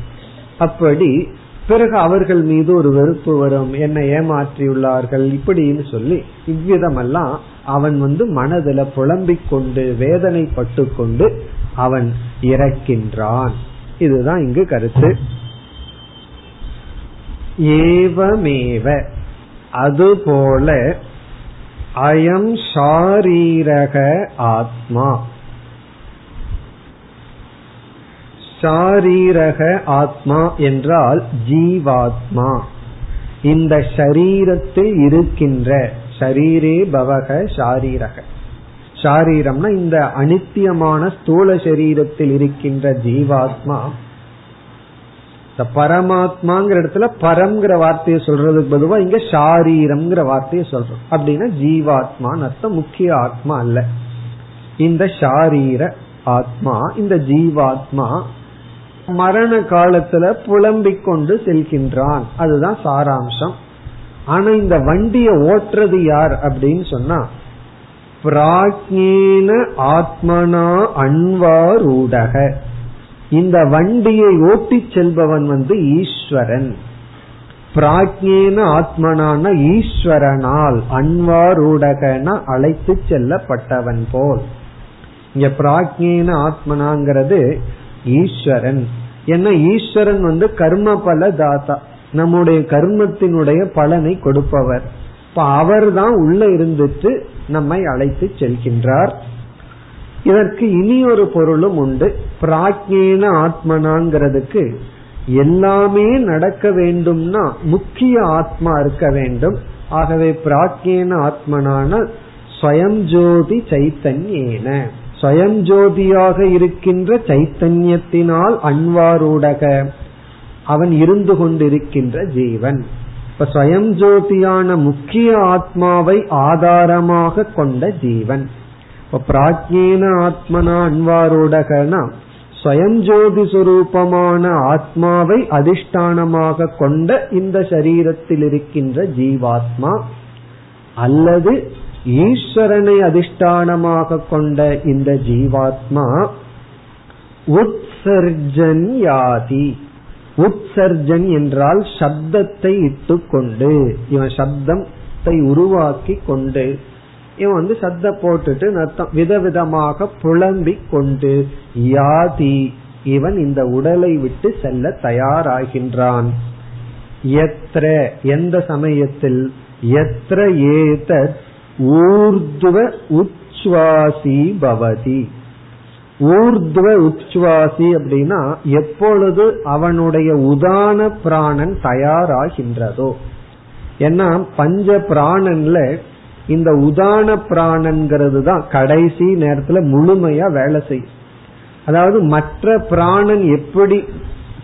அப்படி பிறகு அவர்கள் மீது ஒரு வெறுப்பு வரும். என்னை ஏமாற்றியுள்ளார்கள். இப்படின்னு சொல்லி இவ்விதமெல்லாம் அவன் வந்து மனதில புலம்பிக் கொண்டு வேதனைப்பட்டு கொண்டு அவன் இறக்கின்றான். இதுதான் இங்கு கருத்து. ஏவமேவ. அதுபோல அயம் ஷாரீரக ஆத்மா. ஷாரீரக ஆத்மா என்றால் ஜீவாத்மா. இந்த ஷரீரத்தில் இருக்கின்ற ஷரீரே பவக ஷாரீரக. ஷாரீரம்னா இந்த அனித்தியமான ஸ்தூல சரீரத்தில் இருக்கின்ற ஜீவாத்மா. இந்த பரமாத்மாங்கிற இடத்துல பரம்ங்கிற வார்த்தையை சொல்றதுக்கு பொதுவா இங்க ஷாரீரம்ங்கிற வார்த்தையை சொல்றோம். அப்படின்னா ஜீவாத்மான்னு அர்த்தம் முக்கிய ஆத்மா அல்ல. இந்த ஷாரீர ஆத்மா இந்த ஜீவாத்மா மரண காலத்துல புலம்பிக் கொண்டு செல்கின்றான். அதுதான் சாராம்சம். ஆனா இந்த வண்டியை ஓட்டுறது யார் அப்படின்னு சொன்னா பிராஜ்யேன ஆத்மனா அன்வாரூடக இந்த வண்டியை ஓட்டிச் செல்பவன் வந்து ஈஸ்வரன். பிராஜ்யேன ஆத்மனான ஈஸ்வரனால் அன்வாரூடகன அழைத்து செல்லப்பட்டவன் போல். இங்க பிராஜ்யேன ஆத்மனாங்கிறது ஈஸ்வரன். ஏன்னா ஈஸ்வரன் வந்து கர்ம பல தாத்தா நம்முடைய கர்மத்தினுடைய பலனை கொடுப்பவர். இப்ப அவர் தான் உள்ள இருந்துட்டு நம்மை அழைத்து செல்கின்றார். இதற்கு இனி ஒரு பொருளும் உண்டு. பிராஜ்யேன ஆத்மனாங்கிறதுக்கு எல்லாமே நடக்க வேண்டும்னா முக்கிய ஆத்மா இருக்க வேண்டும். ஆகவே பிராஜ்யேன ஆத்மனான ஸ்வயம் ஜோதி சைத்தன்யேன. ஸ்வயம் ஜோதியாக இருக்கின்ற சைத்தன்யத்தினால் அன்வாரூடக. அவன் இருந்து கொண்டிருக்கின்ற ஜீவன். இப்ப ஸ்வயம் ஜோதியான முக்கிய ஆத்மாவை ஆதாரமாக கொண்ட ஜீவன். இப்ப பிராஜ்யேன ஆத்மனா அன்வாரூடகனா ஸ்வயம் ஜோதி சுரூபமான ஆத்மாவை அதிஷ்டானமாக கொண்ட இந்த சரீரத்தில் இருக்கின்ற ஜீவாத்மா அல்லது ஈஸ்வரனை அதிஷ்டானமாக கொண்ட இந்த ஜீவாத்மா உத்சர்ஜன் யாதி. உத்சர்ஜன் என்றால் சப்தத்தை இட்டுக்கொண்டு இவன் சப்தத்தை உருவாக்கி கொண்டு இவன் வந்து சத்த போட்டுட்டு நர்த்தம் விதவிதமாக புலம்பிக் கொண்டு யாதி இவன் இந்த உடலை விட்டு செல்ல தயாராகின்றான். எத்திர எந்த சமயத்தில்? எத்திர ஏதத் ஊர்துவ உச்சுவாசி பவதி. ஊர்துவ உச்சுவாசி அப்படின்னா எப்பொழுது அவனுடைய உதான பிராணன் தயாராகின்றதோ. ஏன்னா பஞ்ச பிராணன்ல இந்த உதான பிராணன்கிறது தான் கடைசி நேரத்துல முழுமையா வேலை செய்யும். அதாவது மற்ற பிராணன் எப்படி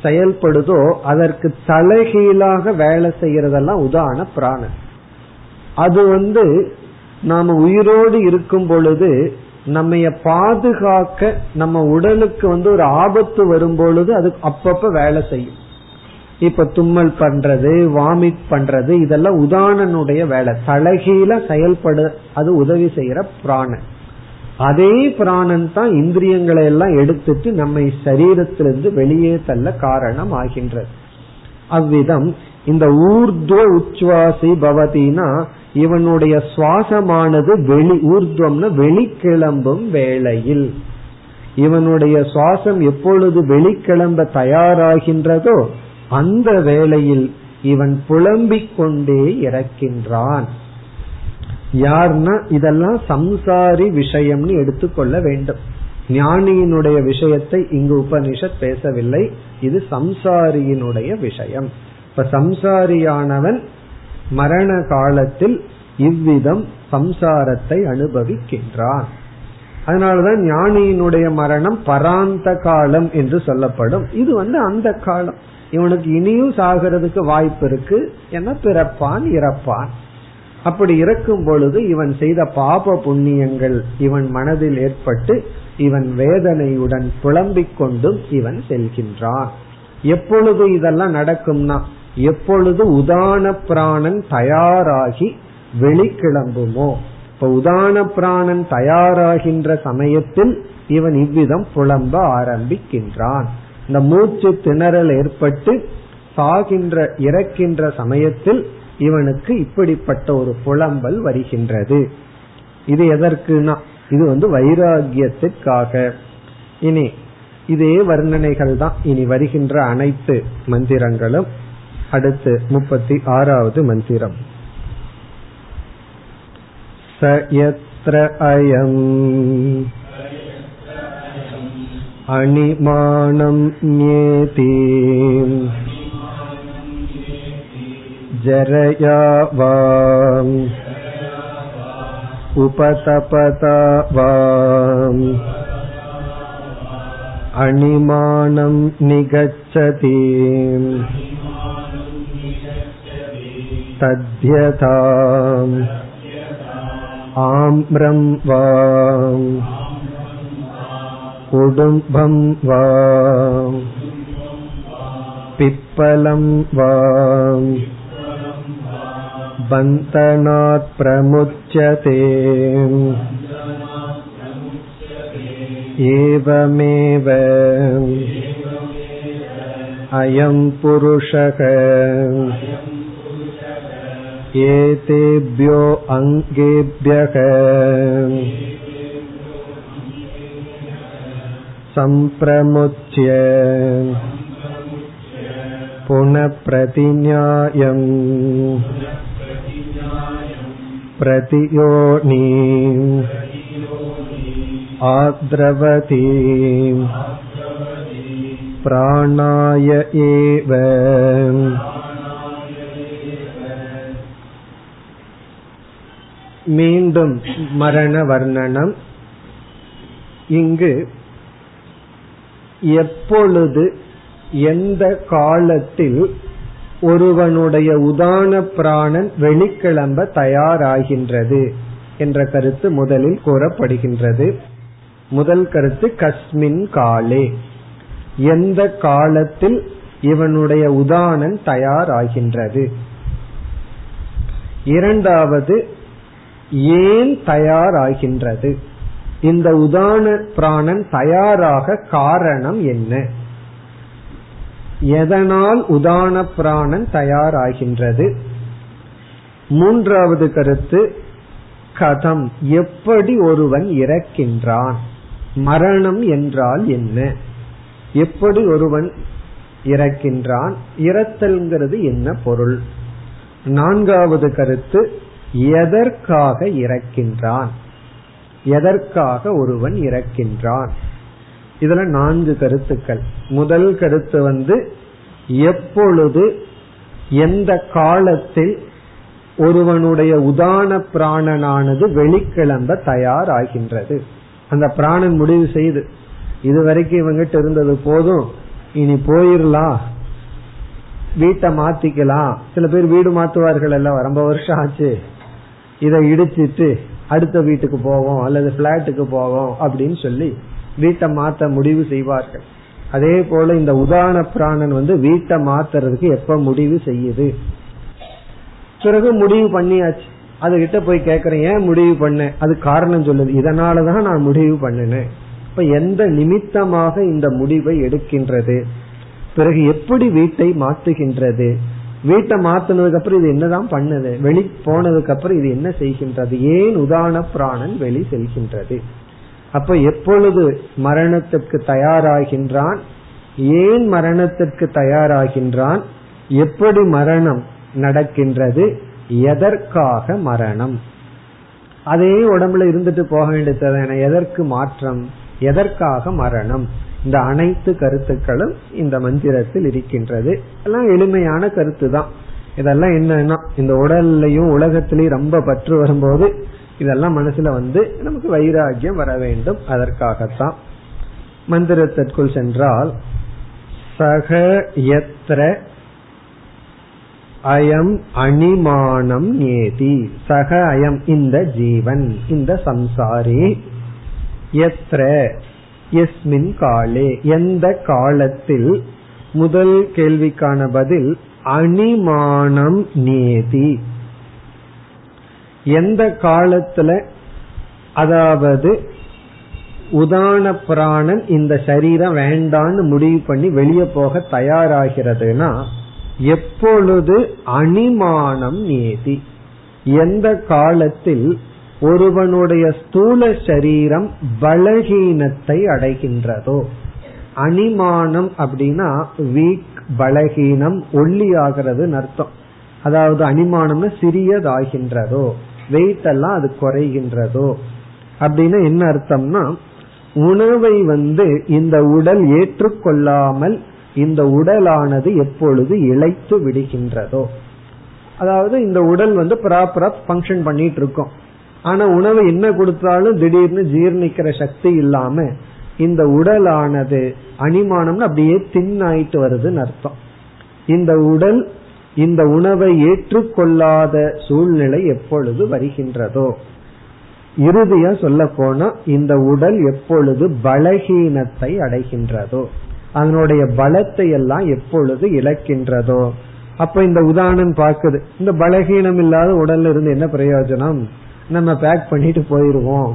செயல்படுதோ அதற்கு தலைகீழாக வேலை செய்யறதெல்லாம் உதான பிராணன். அது வந்து நாம உயிரோடு இருக்கும் பொழுது நம்ம பாதுகாக்க நம்ம உடலுக்கு வந்து ஒரு ஆபத்து வரும் பொழுது அது அப்பப்ப வேலை செய்யும். இப்ப தும்மல் பண்றது வாமிட் பண்றது இதெல்லாம் உதானனுடைய வேலை. தலைகீழ செயல்பட அது உதவி செய்யற பிராணன். அதே பிராணன் தான் இந்திரியங்களை எல்லாம் எடுத்துட்டு நம்மை சரீரத்திலிருந்து வெளியே தள்ள காரணம் ஆகின்றது. அவ்விதம் இந்த ஊர்துவ உச்சுவாசி பவதினா இவனுடைய சுவாசமானது வெளி ஊர்துவம்னு வெளிக்கிளம்பும் வேளையில். இவனுடைய சுவாசம் எப்பொழுது வெளிக்கிளம்ப தயாராகின்றதோ அந்த வேளையில் இவன் புலம்பிக் கொண்டே இறக்கின்றான். யார்னா இதெல்லாம் சம்சாரி விஷயம்னு எடுத்துக்கொள்ள வேண்டும். ஞானியினுடைய விஷயத்தை இங்கு உபனிஷத் பேசவில்லை. இது சம்சாரியினுடைய விஷயம். இப்ப சம்சாரியானவன் மரண காலத்தில் இவ்விதம் சம்சாரத்தை அனுபவிக்கின்றான். அதனாலதான் ஞானியினுடைய மரணம் பராந்த காலம் என்று சொல்லப்படும். இது வந்து அந்த காலம். இவனுக்கு இனியும் சாகிறதுக்கு வாய்ப்பு இருக்கு. என பிறப்பான் இறப்பான். அப்படி இறக்கும் பொழுது இவன் செய்த பாப புண்ணியங்கள் இவன் மனதில் ஏற்பட்டு இவன் வேதனையுடன் புலம்பிக் கொண்டும் இவன் செல்கின்றான். எப்பொழுது இதெல்லாம் நடக்கும்னா எப்பொழுது உதான பிராணன் தயாராகி வெளிக்கிளம்புமோ? இப்ப உதான பிராணன் தயாராகின்ற சமயத்தில் இவன் இவ்விதம் புலம்ப ஆரம்பிக்கின்றான். இந்த மூச்சு திணறல் ஏற்பட்டு சாகின்ற இறக்கின்ற சமயத்தில் இவனுக்கு இப்படிப்பட்ட ஒரு புலம்பல் வருகின்றது. இது எதற்குனா இது வந்து வைராகியத்திற்காக இனி இதே வர்ணனைகள் தான் இனி வருகின்ற அனைத்து மந்திரங்களும். அடுத்து முப்பத்தி ஆறாவது மந்திரம் स यत्र अयम् अणिमाणं न्येति जरया वा उपतपता वा अणिमानं निगच्छति तद्यथा आम्रं वा कुडुम्बं वा पिप्पलं वा बन्तनात् प्रमुच्यते एवमेव अयं पुरुषः एतेभ्यो अङ्गेभ्यः सम्प्रमुच्य पुनः प्रतिन्यायम् प्रतियोनी आद्रवती प्राणाय एव மீண்டும் மரண வர்ணனம் இங்கு எப்பொழுது எந்த காலத்தில் ஒருவனுடைய உதான பிராணன் வெளிக்கிளம்ப தயாராகின்றது என்ற கருத்து முதலில் கூறப்படுகின்றது. முதல் கருத்து கஸ்மின் காலே. எந்த காலத்தில் இவனுடைய உதானன் தயாராகின்றது? இரண்டாவது ஏன் தயாராகின்றது? இந்த உதான பிராணன் தயாராக காரணம் என்ன? எதனால் உதான பிராணன் தயாராகின்றது? மூன்றாவது கருத்து கதம் எப்படி ஒருவன் இறக்கின்றான்? மரணம் என்றால் என்ன? எப்படி ஒருவன் இறக்கின்றான்? இறத்தல்ங்கிறது என்ன பொருள்? நான்காவது கருத்து எதற்காக இறக்கின்றான்? எதற்காக ஒருவன் இறக்கின்றான்? இதுல நான்கு கருத்துக்கள். முதல் கருத்து வந்து எப்பொழுது எந்த காலத்தில் ஒருவனுடைய உதான பிராணனானது வெளிக்கிளம்ப தயாராகின்றது. அந்த பிராணன் முடிவு செய்து இதுவரைக்கும் இவங்கிட்ட இருந்தது போதும் இனி போயிடலாம் வீட்டை மாத்திக்கலாம். சில பேர் வீடு மாத்துவார்கள் எல்லாம் ரொம்ப வருஷம் ஆச்சு. இதை இடிச்சிட்டு அடுத்த வீட்டுக்கு போவோம் அல்லது பிளாட்டுக்கு போவோம் அப்படின்னு சொல்லி வீட்டை மாத்த முடிவு செய்வார்கள். அதே போல இந்த உதாரண பிராணன் வந்து வீட்டை மாத்துறதுக்கு எப்ப முடிவு செய்யுது? பிறகு முடிவு பண்ணியாச்சு. அதுகிட்ட போய் கேக்குறேன் ஏன் முடிவு பண்ண? அது காரணம் சொல்லுது. இதனாலதான் நான் முடிவு பண்ணினேன். இப்ப எந்த நிமித்தமாக இந்த முடிவை எடுக்கின்றது? பிறகு எப்படி வீட்டை மாத்துகின்றது? வீட்டை மாத்தினதுக்கு அப்புறம் இது என்னதான் பண்ணுது? வெளி போனதுக்கு அப்புறம் இது என்ன செய்கின்றது? ஏன் உதான பிராணன் வெளி செல்கின்றது? அப்ப எப்பொழுது மரணத்திற்கு தயாராகின்றான்? ஏன் மரணத்திற்கு தயாராகின்றான்? எப்படி மரணம் நடக்கின்றது? எதற்காக மரணம்? அதே உடம்புல இருந்துட்டு போக வேண்டியது எதற்கு மாற்றம்? எதற்காக மரணம்? இந்த அனைத்து கருத்துக்களும் இந்த மந்திரத்தில் இருக்கின்றது. எல்லாம் எளிமையான கருத்து தான் இதெல்லாம் என்னன்னா இந்த உடல்லையும் உலகத்திலையும் ரொம்ப பற்று வரும்போது இதெல்லாம் மனசுல வந்து நமக்கு வைராகியம் வர வேண்டும். அதற்காகத்தான் மந்திரத்திற்குள் சென்றால் சக எத்திர அயம் அணிமானம் ஏதி. சக அயம் இந்த ஜீவன் இந்த சம்சாரி. எத்திர எஸ்மின் காலே. எந்த காலத்தில்? முதல் கேள்விக்கான பதில் அணிமானம் நேதி. எந்த காலத்துல? அதாவது உதான பிராணன் இந்த சரீரம் வேண்டான்னு முடிவு பண்ணி வெளியே போக தயாராகிறதுனா எப்பொழுது அணிமானம் நேதி? எந்த காலத்தில் ஒருவனுடைய ஸ்தூல சரீரம் பலகீனத்தை அடைகின்றதோ. அனிமானம் அப்படின்னா வீக் பலகீனம் ஒல்லியாகிறது ஆகிறதுன்னு அர்த்தம். அதாவது அணிமானம்னு சிறியதாகின்றதோ. வெயிட் எல்லாம் அது குறைகின்றதோ. அப்படின்னு என்ன அர்த்தம்னா உணவை வந்து இந்த உடல் ஏற்றுக்கொள்ளாமல் இந்த உடலானது எப்பொழுது இழைத்து விடுகின்றதோ. அதாவது இந்த உடல் வந்து ப்ராப்பரா ஃபங்க்ஷன் பண்ணிட்டு இருக்கோம். ஆனா உணவு என்ன கொடுத்தாலும் திடீர்னு ஜீர்ணிக்கிற சக்தி இல்லாம இந்த உடலானது அனிமானம்னு அப்படியே தின்னாயிட்டு வருதுன்னு அர்த்தம். இந்த உடல் இந்த உணவை ஏற்றுக்கொள்ளாத சூழ்நிலை எப்பொழுது வருகின்றதோ. இறுதியா சொல்ல போனா இந்த உடல் எப்பொழுது பலகீனத்தை அடைகின்றதோ. அதனுடைய பலத்தை எல்லாம் எப்பொழுது இழக்கின்றதோ. அப்ப இந்த உதாரணம் பாக்குது இந்த பலகீனம் இல்லாத உடல்ல இருந்து என்ன பிரயோஜனம்? நம்ம பேக் பண்ணிட்டு போயிருவோம்.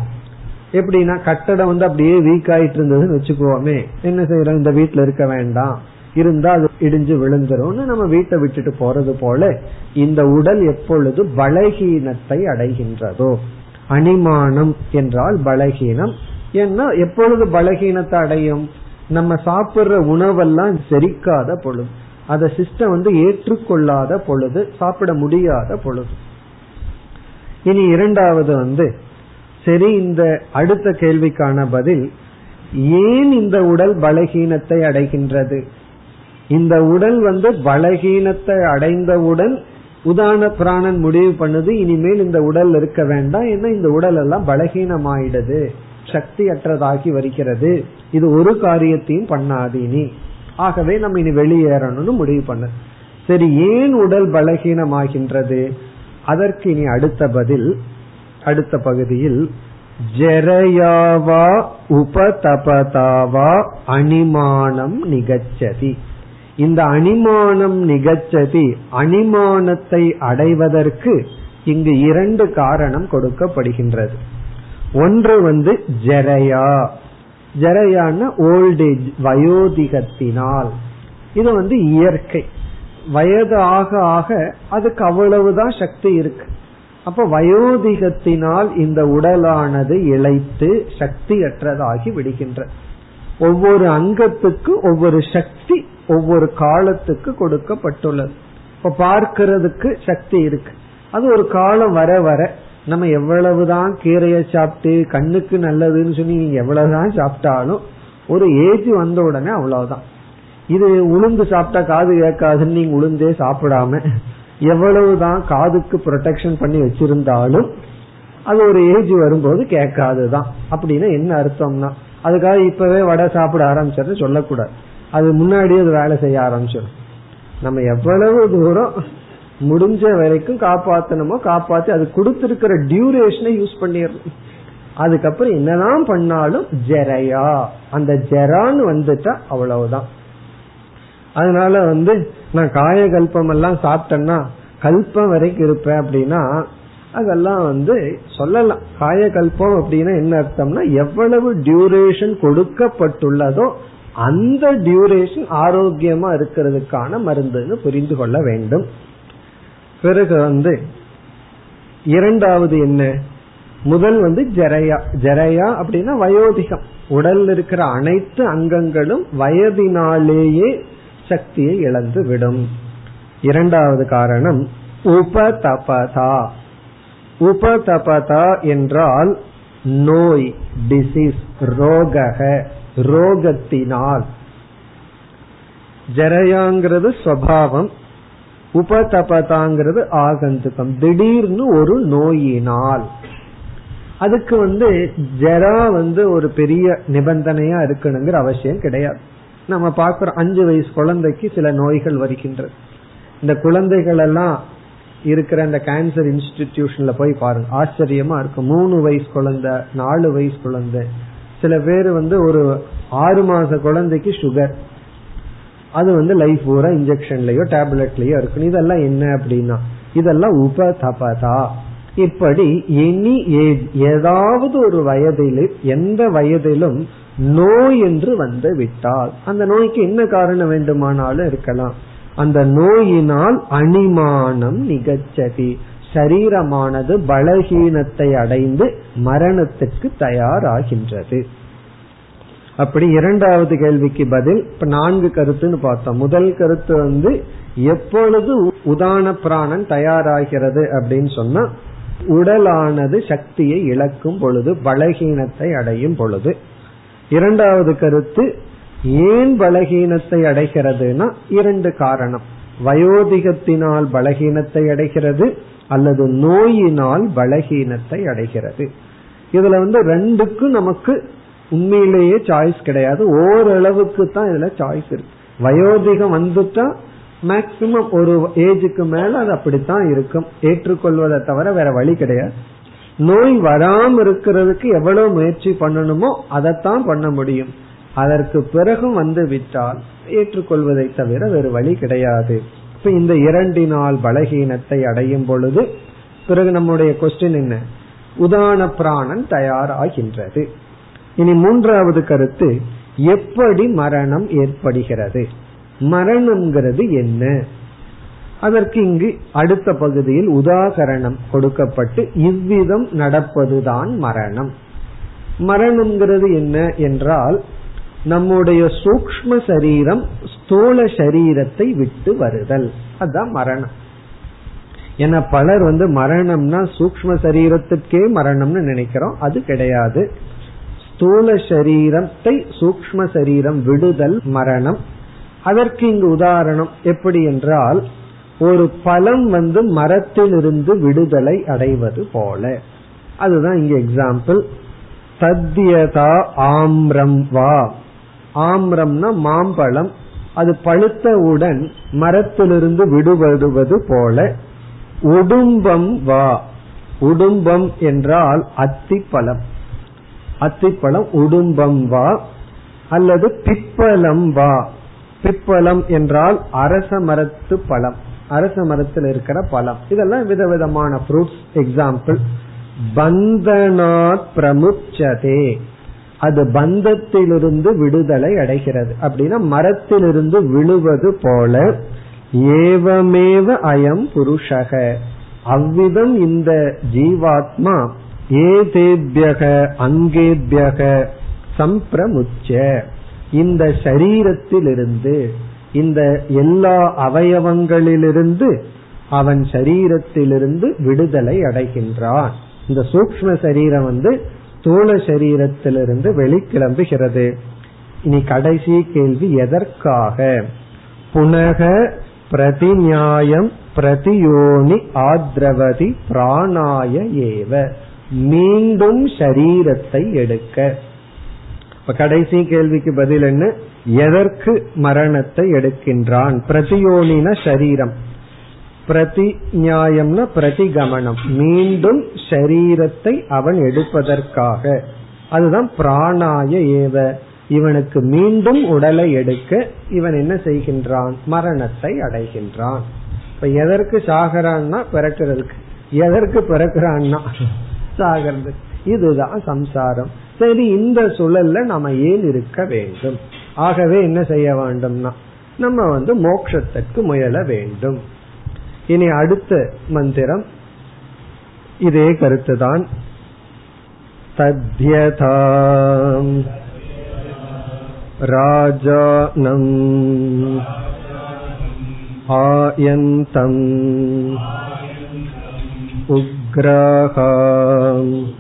எப்படின்னா கட்டடம் வந்து அப்படியே வீக் ஆயிட்டு இருந்ததுன்னு வச்சுக்குவோமே என்ன செய்யறோம்? இந்த வீட்டுல இருக்க வேண்டாம். இருந்தா அது இடிஞ்சு விழுந்துரும்னு நம்ம வீட்டை விட்டுட்டு போறது போல இந்த உடல் எப்பொழுது பலகீனத்தை அடைகின்றதோ. அணிமானம் என்றால் பலகீனம். ஏன்னா எப்பொழுது பலகீனத்தை அடையும்? நம்ம சாப்பிடுற உணவெல்லாம் செரிக்காத பொழுது. அத சிஸ்டம் வந்து ஏற்றுக்கொள்ளாத பொழுது சாப்பிட முடியாத பொழுது. இனி இரண்டாவது வந்து சரி இந்த அடுத்த கேள்விக்கான பதில் ஏன் இந்த உடல் பலகீனத்தை அடைகின்றது? இந்த உடல் வந்து பலகீனத்தை அடைந்தவுடன் உதான பிராணன் முடிவு பண்ணுது இனிமேல் இந்த உடல் இருக்க வேண்டாம் ஏன்னா இந்த உடல் எல்லாம் பலகீனமாயிடுது சக்தி அற்றதாகி வருகிறது. இது ஒரு காரியத்தையும் பண்ணாது இனி ஆகவே நம்ம இனி வெளியேறணும்னு முடிவு பண்ண. சரி ஏன் உடல் பலகீனமாகின்றது? அதற்கு இனி அடுத்த பதில் அடுத்த பகுதியில் ஜெரயாவா உபதபதாவா அனிமானம் நிகச்சதி. இந்த அனிமானம் நிகச்சதி அனிமானத்தை அடைவதற்கு இங்கு இரண்டு காரணம் கொடுக்கப்படுகின்றது. ஒன்று வந்து ஜெரையா. ஜெரையான ஓல்டேஜ் வயோதிகத்தினால். இது வந்து இயற்கை. வயது ஆக ஆக அதுக்கு அவ்வளவுதான் சக்தி இருக்கு. அப்ப வயோதிகத்தினால் இந்த உடலானது இழைத்து சக்தியற்றதாகி விடுகின்ற. ஒவ்வொரு அங்கத்துக்கு ஒவ்வொரு சக்தி ஒவ்வொரு காலத்துக்கு கொடுக்கப்பட்டுள்ளது. இப்ப பார்க்கிறதுக்கு சக்தி இருக்கு. அது ஒரு காலம் வர வர நம்ம எவ்வளவுதான் கீரையை சாப்பிட்டு கண்ணுக்கு நல்லதுன்னு சொல்லி நீங்க எவ்வளவுதான் சாப்பிட்டாலும் ஒரு ஏஜ் வந்த உடனே அவ்வளவுதான். இது உளுந்து சாப்பிட்டா காது கேட்காதுன்னு நீங்க உளுந்தே சாப்பிடாம எவ்வளவுதான் காதுக்கு ப்ரொடெக்ஷன் பண்ணி வச்சிருந்தாலும் அது ஒரு ஏஜ் வரும்போது கேட்காதுதான். அப்படின்னா என்ன அர்த்தம்னா அதுக்காக இப்பவே வடை சாப்பிட ஆரம்பிச்சது சொல்லக்கூடாது. அது முன்னாடியே அது வேலை செய்ய ஆரம்பிச்சிடும். நம்ம எவ்வளவு தூரம் முடிஞ்ச வரைக்கும் காப்பாத்தணுமோ காப்பாத்தி அது கொடுத்திருக்கிற டியூரேஷனை யூஸ் பண்ணிடணும். அதுக்கப்புறம் என்னதான் பண்ணாலும் ஜெரையா. அந்த ஜெரான்னு வந்துட்டா அவ்வளவுதான். அதனால வந்து நான் காயகல்பம் எல்லாம் சாப்பிட்டேன்னா கல்பம் வரைக்கும் இருப்பேன் அப்படின்னா அதெல்லாம் வந்து சொல்லலாம். காயகல்பம் அப்படின்னா என்ன அர்த்தம்னா எவ்வளவு டியூரேஷன் கொடுக்கப்பட்டுள்ளதோ அந்த டியூரேஷன் ஆரோக்கியமா இருக்கிறதுக்கான மருந்துன்னு புரிந்து கொள்ள வேண்டும். பிறகு வந்து இரண்டாவது என்ன? முதல் வந்து ஜெரையா. ஜெரையா அப்படின்னா வயோதிகம். உடல் இருக்கிற அனைத்து அங்கங்களும் வயதினாலேயே சக்தியை இழந்து விடும். இரண்டாவது காரணம் உபதபதா. உபதபதா என்றால் நோய் டிசீஸ் ரோகக ரோகத்தினால். ஜரையாங்கிறது ஸ்வபாவம் உபதபதாங்கிறது ஆகந்துக்கம் திடீர்னு ஒரு நோயினால். அதுக்கு வந்து ஜரா வந்து ஒரு பெரிய நிபந்தனையா இருக்கணுங்கிற அவசியம் கிடையாது. நம்ம பார்க்கிறோம் அஞ்சு வயசு குழந்தைக்கு சில நோய்கள் வருகின்றது. இந்த குழந்தைகள் எல்லாம் இருக்கிற அந்த கேன்சர் இன்ஸ்டிடியூஷன்ல போய் பாருங்க. ஆச்சரியமா இருக்கும் மூணு வயசு குழந்தை நாலு வயசு குழந்தை. சில பேர் வந்து ஒரு ஆறு மாச குழந்தைக்கு சுகர் அது வந்து லைஃப் பூரா இன்ஜெக்ஷன்லயோ டேப்லெட்லயோ இருக்கு இதெல்லாம் என்ன அப்படின்னா இதெல்லாம் உபதபதா. இப்படி இனி ஏதாவது ஒரு வயதிலும் எந்த வயதிலும் நோய் என்று வந்து விட்டால் அந்த நோய்க்கு என்ன காரணம் வேண்டுமானாலும் இருக்கலாம். அந்த நோயினால் அணிமானம் நிகழ்ச்சதி. சரீரமானது பலகீனத்தை அடைந்து மரணத்துக்கு தயாராகின்றது. அப்படி இரண்டாவது கேள்விக்கு பதில் இப்ப நான்கு கருத்துன்னு பார்த்தோம். முதல் கருத்து வந்து எப்பொழுது உதான பிராணன் தயாராகிறது அப்படின்னு சொன்னா உடலானது சக்தியை இழக்கும் பொழுது பலகீனத்தை அடையும் பொழுது. இரண்டாவது கருத்து ஏன் பலகீனத்தை அடைகிறதுனா இரண்டு காரணம். வயோதிகத்தினால் பலகீனத்தை அடைகிறது அல்லது நோயினால் பலகீனத்தை அடைகிறது. இதுல வந்து ரெண்டுக்கும் நமக்கு உண்மையிலேயே சாய்ஸ் கிடையாது. ஓரளவுக்கு தான் இதுல சாய்ஸ் இருக்கு. வயோதிகம் வந்துட்டா மேக்சிமம் ஒரு ஏஜுக்கு மேல அது அப்படித்தான் இருக்கும். ஏற்றுக்கொள்வதை தவிர வேற வழி கிடையாது. நோய் வராம இருக்கிறதுக்கு எவ்வளவு முயற்சி பண்ணணுமோ அதைத்தான் பண்ண முடியும். அதற்கு பிறகும் வந்து விட்டால் ஏற்றுக்கொள்வதை தவிர வேறு வழி கிடையாது. இப்ப இந்த இரண்டினால் பலகீனத்தை அடையும் பொழுது பிறகு நம்முடைய கொஸ்டின் என்ன? உதான பிராணன் தயாராகின்றது. இனி மூன்றாவது கருத்து எப்படி மரணம் ஏற்படுகிறது? மரணம்ங்கிறது என்ன? அதற்கு இங்கு அடுத்த பகுதியில் உதாகரணம் கொடுக்கப்பட்டு இவ்விதம் நடப்பதுதான் மரணம். மரணம்ங்கிறது என்ன என்றால் நம்முடைய சூக்ம சரீரம் ஸ்தூல சரீரத்தை விட்டு வருதல். அதுதான் மரணம். என பலர் வந்து மரணம்னா சூக்ம சரீரத்துக்கே மரணம்னு நினைக்கிறோம். அது கிடையாது. ஸ்தூல சரீரத்தை சூக்ம சரீரம் விடுதல் மரணம். அதற்கு இங்கு உதாரணம் எப்படி என்றால் ஒரு பழம் வந்து மரத்திலிருந்து விடுதலை அடைவது போல. அதுதான் இங்கு எக்ஸாம்பிள் தத்யதா ஆம்ரம் வா. ஆம்ரம்னா மாம்பழம். அது பழுத்தவுடன் மரத்திலிருந்து விடுபடுவது போல. உடும்பம் வா. உடும்பம் என்றால் அத்திப்பழம். அத்திப்பழம் உடும்பம் வா. அல்லது பிப்பலம் வா. பிப்பலம் என்றால் அரச மரத்து பழம். அரச மரத்தில் இருக்கிற பழம். இதெல்லாம் விதவிதமான ஃப்ரூட்ஸ் எக்ஸாம்பிள் பந்தனாத் பிரமுச்சதே. அது பந்தத்திலிருந்து விடுதலை அடைகிறது. அப்படின்னா மரத்திலிருந்து விழுவது போல ஏவமேவ அயம் புருஷக. அவ்விதம் இந்த ஜீவாத்மா ஏதேபியக அங்கேபியக சம்பிரமுச்ச. இந்த சரீரத்திலிருந்து இந்த எல்லா அவயவங்களிலிருந்து அவன் சரீரத்திலிருந்து விடுதலை அடைகின்றான். இந்த சூக்ம சரீரம் வந்து தோழ சரீரத்திலிருந்து வெளிக்கிளம்புகிறது. இனி கடைசி கேள்வி எதற்காக? புனக பிரதிநியாயம் பிரதியோனி ஆத்ரவதி பிராணாய ஏவ. மீண்டும் சரீரத்தை எடுக்க. இப்ப கடைசி கேள்விக்கு பதில் என்ன? எதற்கு மரணத்தை எடுக்கின்றான்? பிரதியோனின சரீரம். பிரதி நியாயம்னா பிரதிகமனம். மீண்டும் சரீரத்தை அவன் எடுப்பதற்காக. அதுதான் பிராணாய ஏவ. இவனுக்கு மீண்டும் உடலை எடுக்க இவன் என்ன செய்கின்றான்? மரணத்தை அடைகின்றான். இப்ப எதற்கு சாகரான்னா பிறக்கிறதுக்கு. எதற்கு பிறக்கிறான்னா? சாகிறது இதுதான் சம்சாரம். சரி இந்த சுழல்ல நாம ஏன் இருக்க வேண்டும்? ஆகவே என்ன செய்ய வேண்டும்னா நம்ம வந்து மோட்சத்திற்கு முயல வேண்டும். இனி அடுத்த மந்திரம் இதே கருத்துதான். தத்யதாம் राजानम् आयन्तम् உக்ராகாம்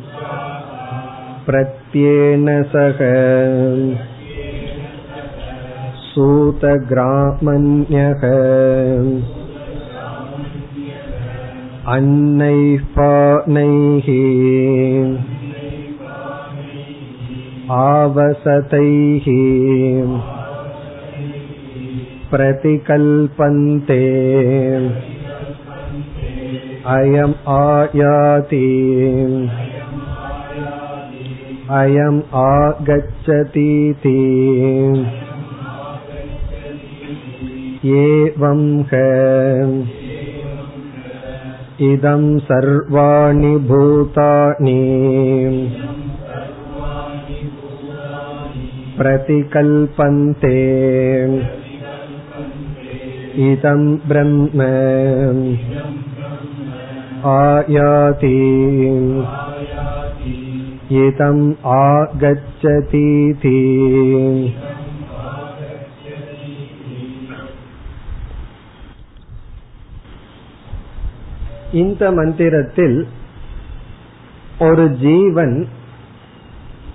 प्रत्येन सह सूतग्रामन्यः अन्नैः पानैः आवसतैः प्रतिकल्पन्ते अयम् आयाति अयम् आगच्छतीति एवं ह इदं सर्वाणि भूतानि प्रतिकल्पन्ते इदं ब्रह्म आयाति இதம் ஆகச்சதீதி இந்த மந்திரத்தில் ஒரு ஜீவன்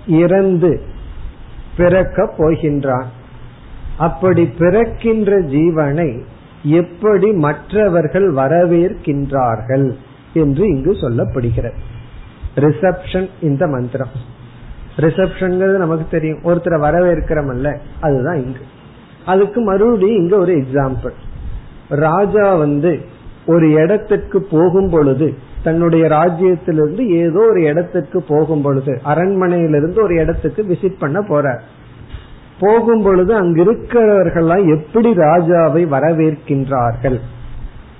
இறந்து பிறக்கப் போகின்றான். அப்படி பிறக்கின்ற ஜீவனை எப்படி மற்றவர்கள் வரவேற்கின்றார்கள் என்று இங்கு சொல்லப்படுகிறது. ரிசப்ஷன் இந்த மந்திரம் ரிசப்ஷன்ங்கிறது நமக்கு தெரியும். ஒருத்தரை வரவேற்கிறமல்ல அதுதான் இங்கு. அதுக்கு மறுபடியும் இங்க ஒரு எக்ஸாம்பிள் ராஜா வந்து ஒரு இடத்துக்கு போகும் பொழுது தன்னுடைய ராஜ்யத்திலிருந்து ஏதோ ஒரு இடத்துக்கு போகும் பொழுது அரண்மனையிலிருந்து ஒரு இடத்துக்கு விசிட் பண்ண போறார். போகும் பொழுது அங்கிருக்கிறவர்கள்லாம் எப்படி ராஜாவை வரவேற்கின்றார்கள்?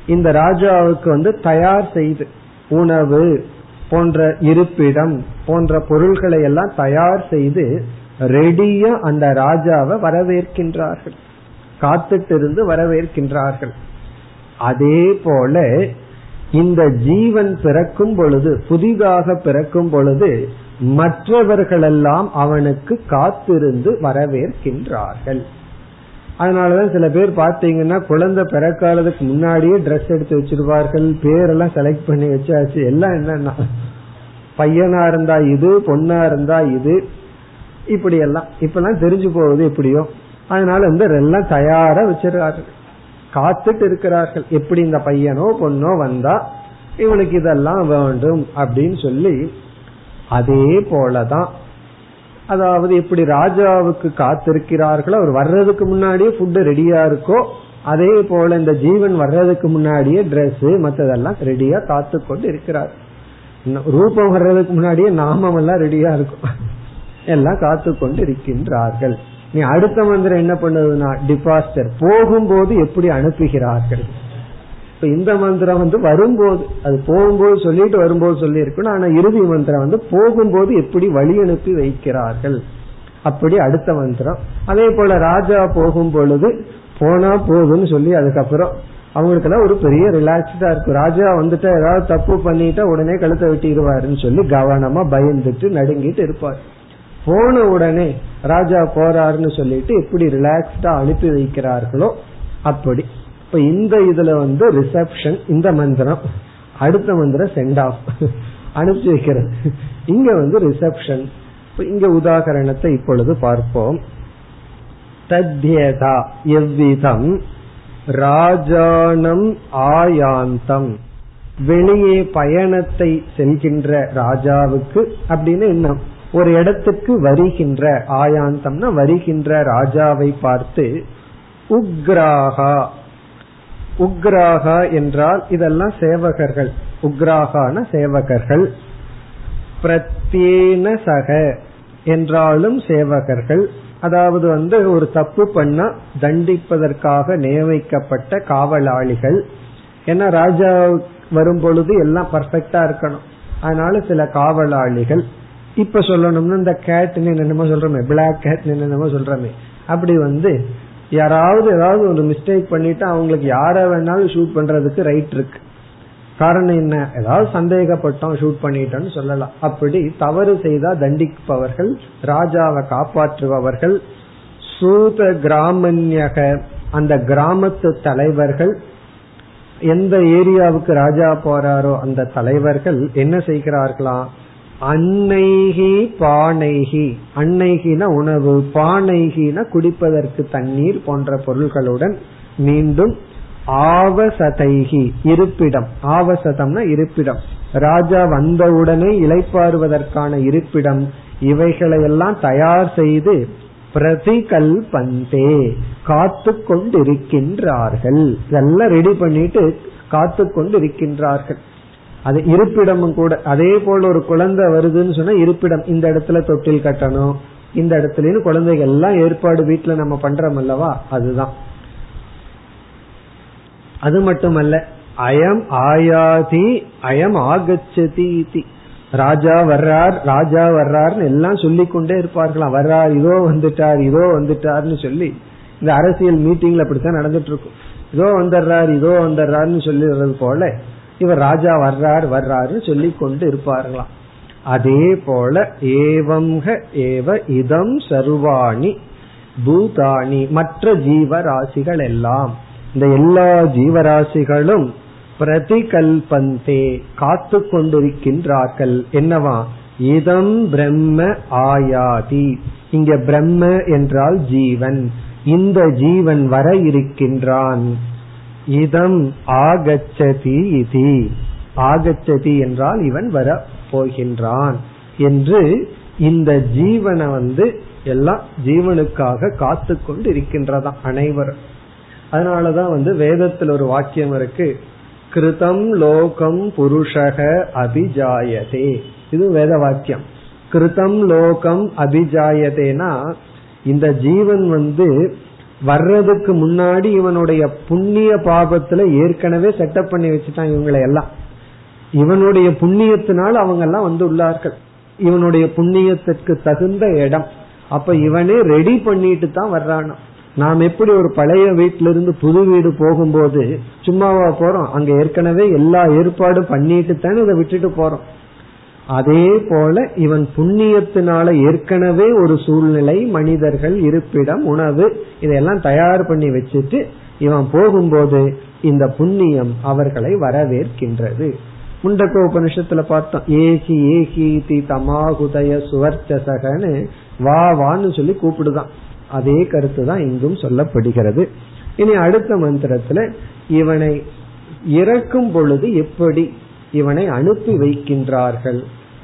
இந்த ராஜாவுக்கு வந்து தயார் செய்து உணவு போன்ற இருப்பிடம் போன்ற பொருள்களை எல்லாம் தயார் செய்து ரெடியா அந்த ராஜாவை வரவேற்கின்றார்கள். காத்துட்டு இருந்து வரவேற்கின்றார்கள். அதே போல இந்த ஜீவன் பிறக்கும் பொழுது புதிதாக பிறக்கும் பொழுது மற்றவர்களெல்லாம் அவனுக்கு காத்திருந்து வரவேற்கின்றார்கள். அதனாலதான் சில பேர் பாத்தீங்கன்னா குழந்தை பிறக்காததுக்கு முன்னாடியே ட்ரெஸ் எடுத்து வச்சிருவார்கள் பேரெல்லாம் செலக்ட் பண்ணி வச்சாச்சு. எல்லாம் என்னன்னா பையனா இருந்தா இது பொண்ணா இருந்தா இது இப்படி எல்லாம் இப்பெல்லாம் தெரிஞ்சு போகுது எப்படியோ. அதனால வந்து எல்லாம் தயாரா வச்சிருக்கார்கள் காத்துட்டு இருக்கிறார்கள். எப்படி இந்த பையனோ பொண்ணோ வந்தா இவனுக்கு இதெல்லாம் வேண்டும் அப்படின்னு சொல்லி அதே போலதான் அதாவது எப்படி ராஜாவுக்கு காத்திருக்கிறார்களோ அவர் வர்றதுக்கு முன்னாடியே ஃபுட்டு ரெடியா இருக்கோ அதே போல இந்த ஜீவன் வர்றதுக்கு முன்னாடியே ட்ரெஸ் மற்றதெல்லாம் ரெடியா காத்து கொண்டு இருக்கிறார் ரூபம் வர்றதுக்கு முன்னாடியே நாமம் எல்லாம் ரெடியா இருக்கும். எல்லாம் காத்து கொண்டு இருக்கின்றார்கள். நீ அடுத்த மந்திரம் என்ன பண்ணுதுன்னா டிபாஸ்டர் போகும்போது எப்படி அனுப்புகிறார்கள்? இப்ப இந்த மந்திரம் வந்து வரும்போது அது போகும்போது சொல்லிட்டு வரும்போது சொல்லி இருக்கணும் ஆனா இறுதி மந்திரம் வந்து போகும்போது எப்படி வழி அனுப்பி வைக்கிறார்கள். அப்படி அடுத்த மந்திரம். அதே போல ராஜா போகும் பொழுது போனா போதும்னு சொல்லி அதுக்கப்புறம் அவங்களுக்கு எல்லாம் ஒரு பெரிய ரிலாக்ஸ்டா இருக்கும். ராஜா வந்துட்டு ஏதாவது தப்பு பண்ணிட்டா உடனே கழுத்தை வெட்டிடுவாருன்னு சொல்லி கவனமா பயந்துட்டு நடுங்கிட்டு இருப்பார். போன உடனே ராஜா போறாருன்னு சொல்லிட்டு எப்படி ரிலாக்ஸ்டா அனுப்பி வைக்கிறார்களோ அப்படி. இப்ப இந்த இதுல வந்து ரிசப்ஷன் இந்த மந்திரம் அடுத்த மந்திரம் சென்ட் ஆஃப் அனுப்பிச்சு வைக்கிறது. இங்க வந்து ரிசப்ஷன் இங்க உதாகரணத்தை இப்பொழுது பார்ப்போம். தத்யதா எவ்விதம்? ராஜானம் ஆயாந்தம். வெளியே பயணத்தை செல்கின்ற ராஜாவுக்கு அப்படின்னு என்ன? ஒரு இடத்துக்கு வருகின்ற ஆயாந்தம்னா வருகின்ற ராஜாவை பார்த்து உக்ராகா உக்ராகா என்றால் இதெல்லாம் சேவகர்கள். உக்ராகான சேவகர்கள். பிரத்யேன சக என்றாலும் சேவகர்கள். அதாவது வந்து ஒரு தப்பு பண்ணா தண்டிப்பதற்காக நியமிக்கப்பட்ட காவலாளிகள். ஏன்னா ராஜா வரும் பொழுது எல்லாம் பர்ஃபெக்டா இருக்கணும். அதனால சில காவலாளிகள். இப்ப சொல்லணும்னா இந்த கேட்னு என்னென்னமோ சொல்றோமே பிளாக் கேட் என்னென்னமோ சொல்றோமே. அப்படி வந்து யாராவது ஏதாவது ஒரு மிஸ்டேக் பண்ணிட்டு அவங்களுக்கு யார வேணாலும் ஷூட் பண்றதுக்கு ரைட் இருக்கு. காரணம் என்ன? ஏதாவது சந்தேகப்பட்டோம் ஷூட் பண்ணிட்டோம்னு சொல்லலாம். அப்படி தவறு செய்தா தண்டிப்பவர்கள் ராஜாவை காப்பாற்றுபவர்கள் சூத கிராமன்யக அந்த கிராமத்து தலைவர்கள் எந்த ஏரியாவுக்கு ராஜா போறாரோ அந்த தலைவர்கள் என்ன செய்கிறார்களாம் அன்னைகி பானைகி. அன்னைகின உணவு பானைகின குடிப்பதற்கு தண்ணீர் போன்ற பொருள்களுடன் மீண்டும் ஆவசதைகி இருப்பிடம். ஆவசதம்னா இருப்பிடம். ராஜா வந்தவுடனே இலைப்பாறுவதற்கான இருப்பிடம். இவைகளையெல்லாம் தயார் செய்து பிரதிகல்பந்தே காத்து கொண்டிருக்கின்றார்கள் இதெல்லாம் ரெடி பண்ணிட்டு காத்து கொண்டிருக்கின்றார்கள் அது இருப்பிடமும் கூட. அதே போல ஒரு குழந்தை வருதுன்னு சொன்னா இருப்பிடம். இந்த இடத்துல தொட்டில் கட்டணும். இந்த இடத்துல குழந்தைகள் எல்லாம் ஏற்பாடு வீட்டுல நம்ம பண்றோம் அல்லவா? அதுதான். அது மட்டுமல்ல அயம் ஆயாதி அயம் ஆகச்சதி ராஜா வர்றார் ராஜா வர்றார்னு எல்லாம் சொல்லிக்கொண்டே இருப்பார்களாம். வர்றார் இதோ வந்துட்டார் இதோ வந்துட்டார்னு சொல்லி. இந்த அரசியல் மீட்டிங்ல அப்படித்தான் நடந்துட்டு இருக்கும். இதோ வந்துடுறார் இதோ வந்துடுறாருன்னு சொல்லிடுறது போல இவர் ராஜா வர்றார் வர்றாரு சொல்லி கொண்டு இருப்பார்களாம். அதே போல ஏவம்ஹ ஏவ இதம் சர்வாணி பூதாணி மற்ற ஜீவராசிகள் எல்லாம். இந்த எல்லா ஜீவராசிகளும் பிரதிகல்பந்தே காத்து கொண்டிருக்கின்றார்கள். என்னவா? இதம் பிரம்ம ஆயாதி. இங்க பிரம்ம என்றால் ஜீவன். இந்த ஜீவன் வர இருக்கின்றான். இதம் ஆகச்சதி இதி. ஆகச்சதி என்றால் இவன் வர போகின்றான் என்று இந்த ஜீவனை வந்து எல்லாம் ஜீவனுக்காக காத்து கொண்டு இருக்கின்றதாம் அனைவரும். அதனாலதான் வந்து வேதத்தில் ஒரு வாக்கியம் இருக்கு. கிருதம் லோகம் புருஷக அபிஜாயதே. இது வேத வாக்கியம். கிருதம் லோகம் அபிஜாயதேனா இந்த ஜீவன் வந்து வர்றதுக்கு முன்னாடி இவனுடைய புண்ணிய பாபத்துல ஏற்கனவே செட்டப் பண்ணி வச்சுட்டான் இவங்களை எல்லாம். இவனுடைய புண்ணியத்தினால் அவங்க எல்லாம் வந்து உள்ளார்கள். இவனுடைய புண்ணியத்திற்கு தகுந்த இடம். அப்ப இவனே ரெடி பண்ணிட்டு தான் வர்றானோ. நாம் எப்படி ஒரு பழைய வீட்டில இருந்து புது வீடு போகும்போது சும்மாவா போறோம்? அங்க ஏற்கனவே எல்லா ஏற்பாடும் பண்ணிட்டு தானே இதை விட்டுட்டு போறோம். அதே போல இவன் புண்ணியத்தினால ஏற்கனவே ஒரு சூழ்நிலை மனிதர்கள் இருப்பிடம் உணவு இதையெல்லாம் தயார் பண்ணி வச்சுட்டு இவன் போகும்போது இந்த புண்ணியம் அவர்களை வரவேற்கின்றது. முண்டக்க உபனிஷத்துல பார்த்தோம் ஏகி ஏகி தி தமாகுதய சுவர்ச்சசகன்னு வா வான்னு சொல்லி கூப்பிடுதான். அதே கருத்து தான் இங்கும் சொல்லப்படுகிறது. இனி அடுத்த மந்திரத்துல இவனை இறக்கும் பொழுது எப்படி இவனை அனுப்பி வைக்கின்றார்கள்?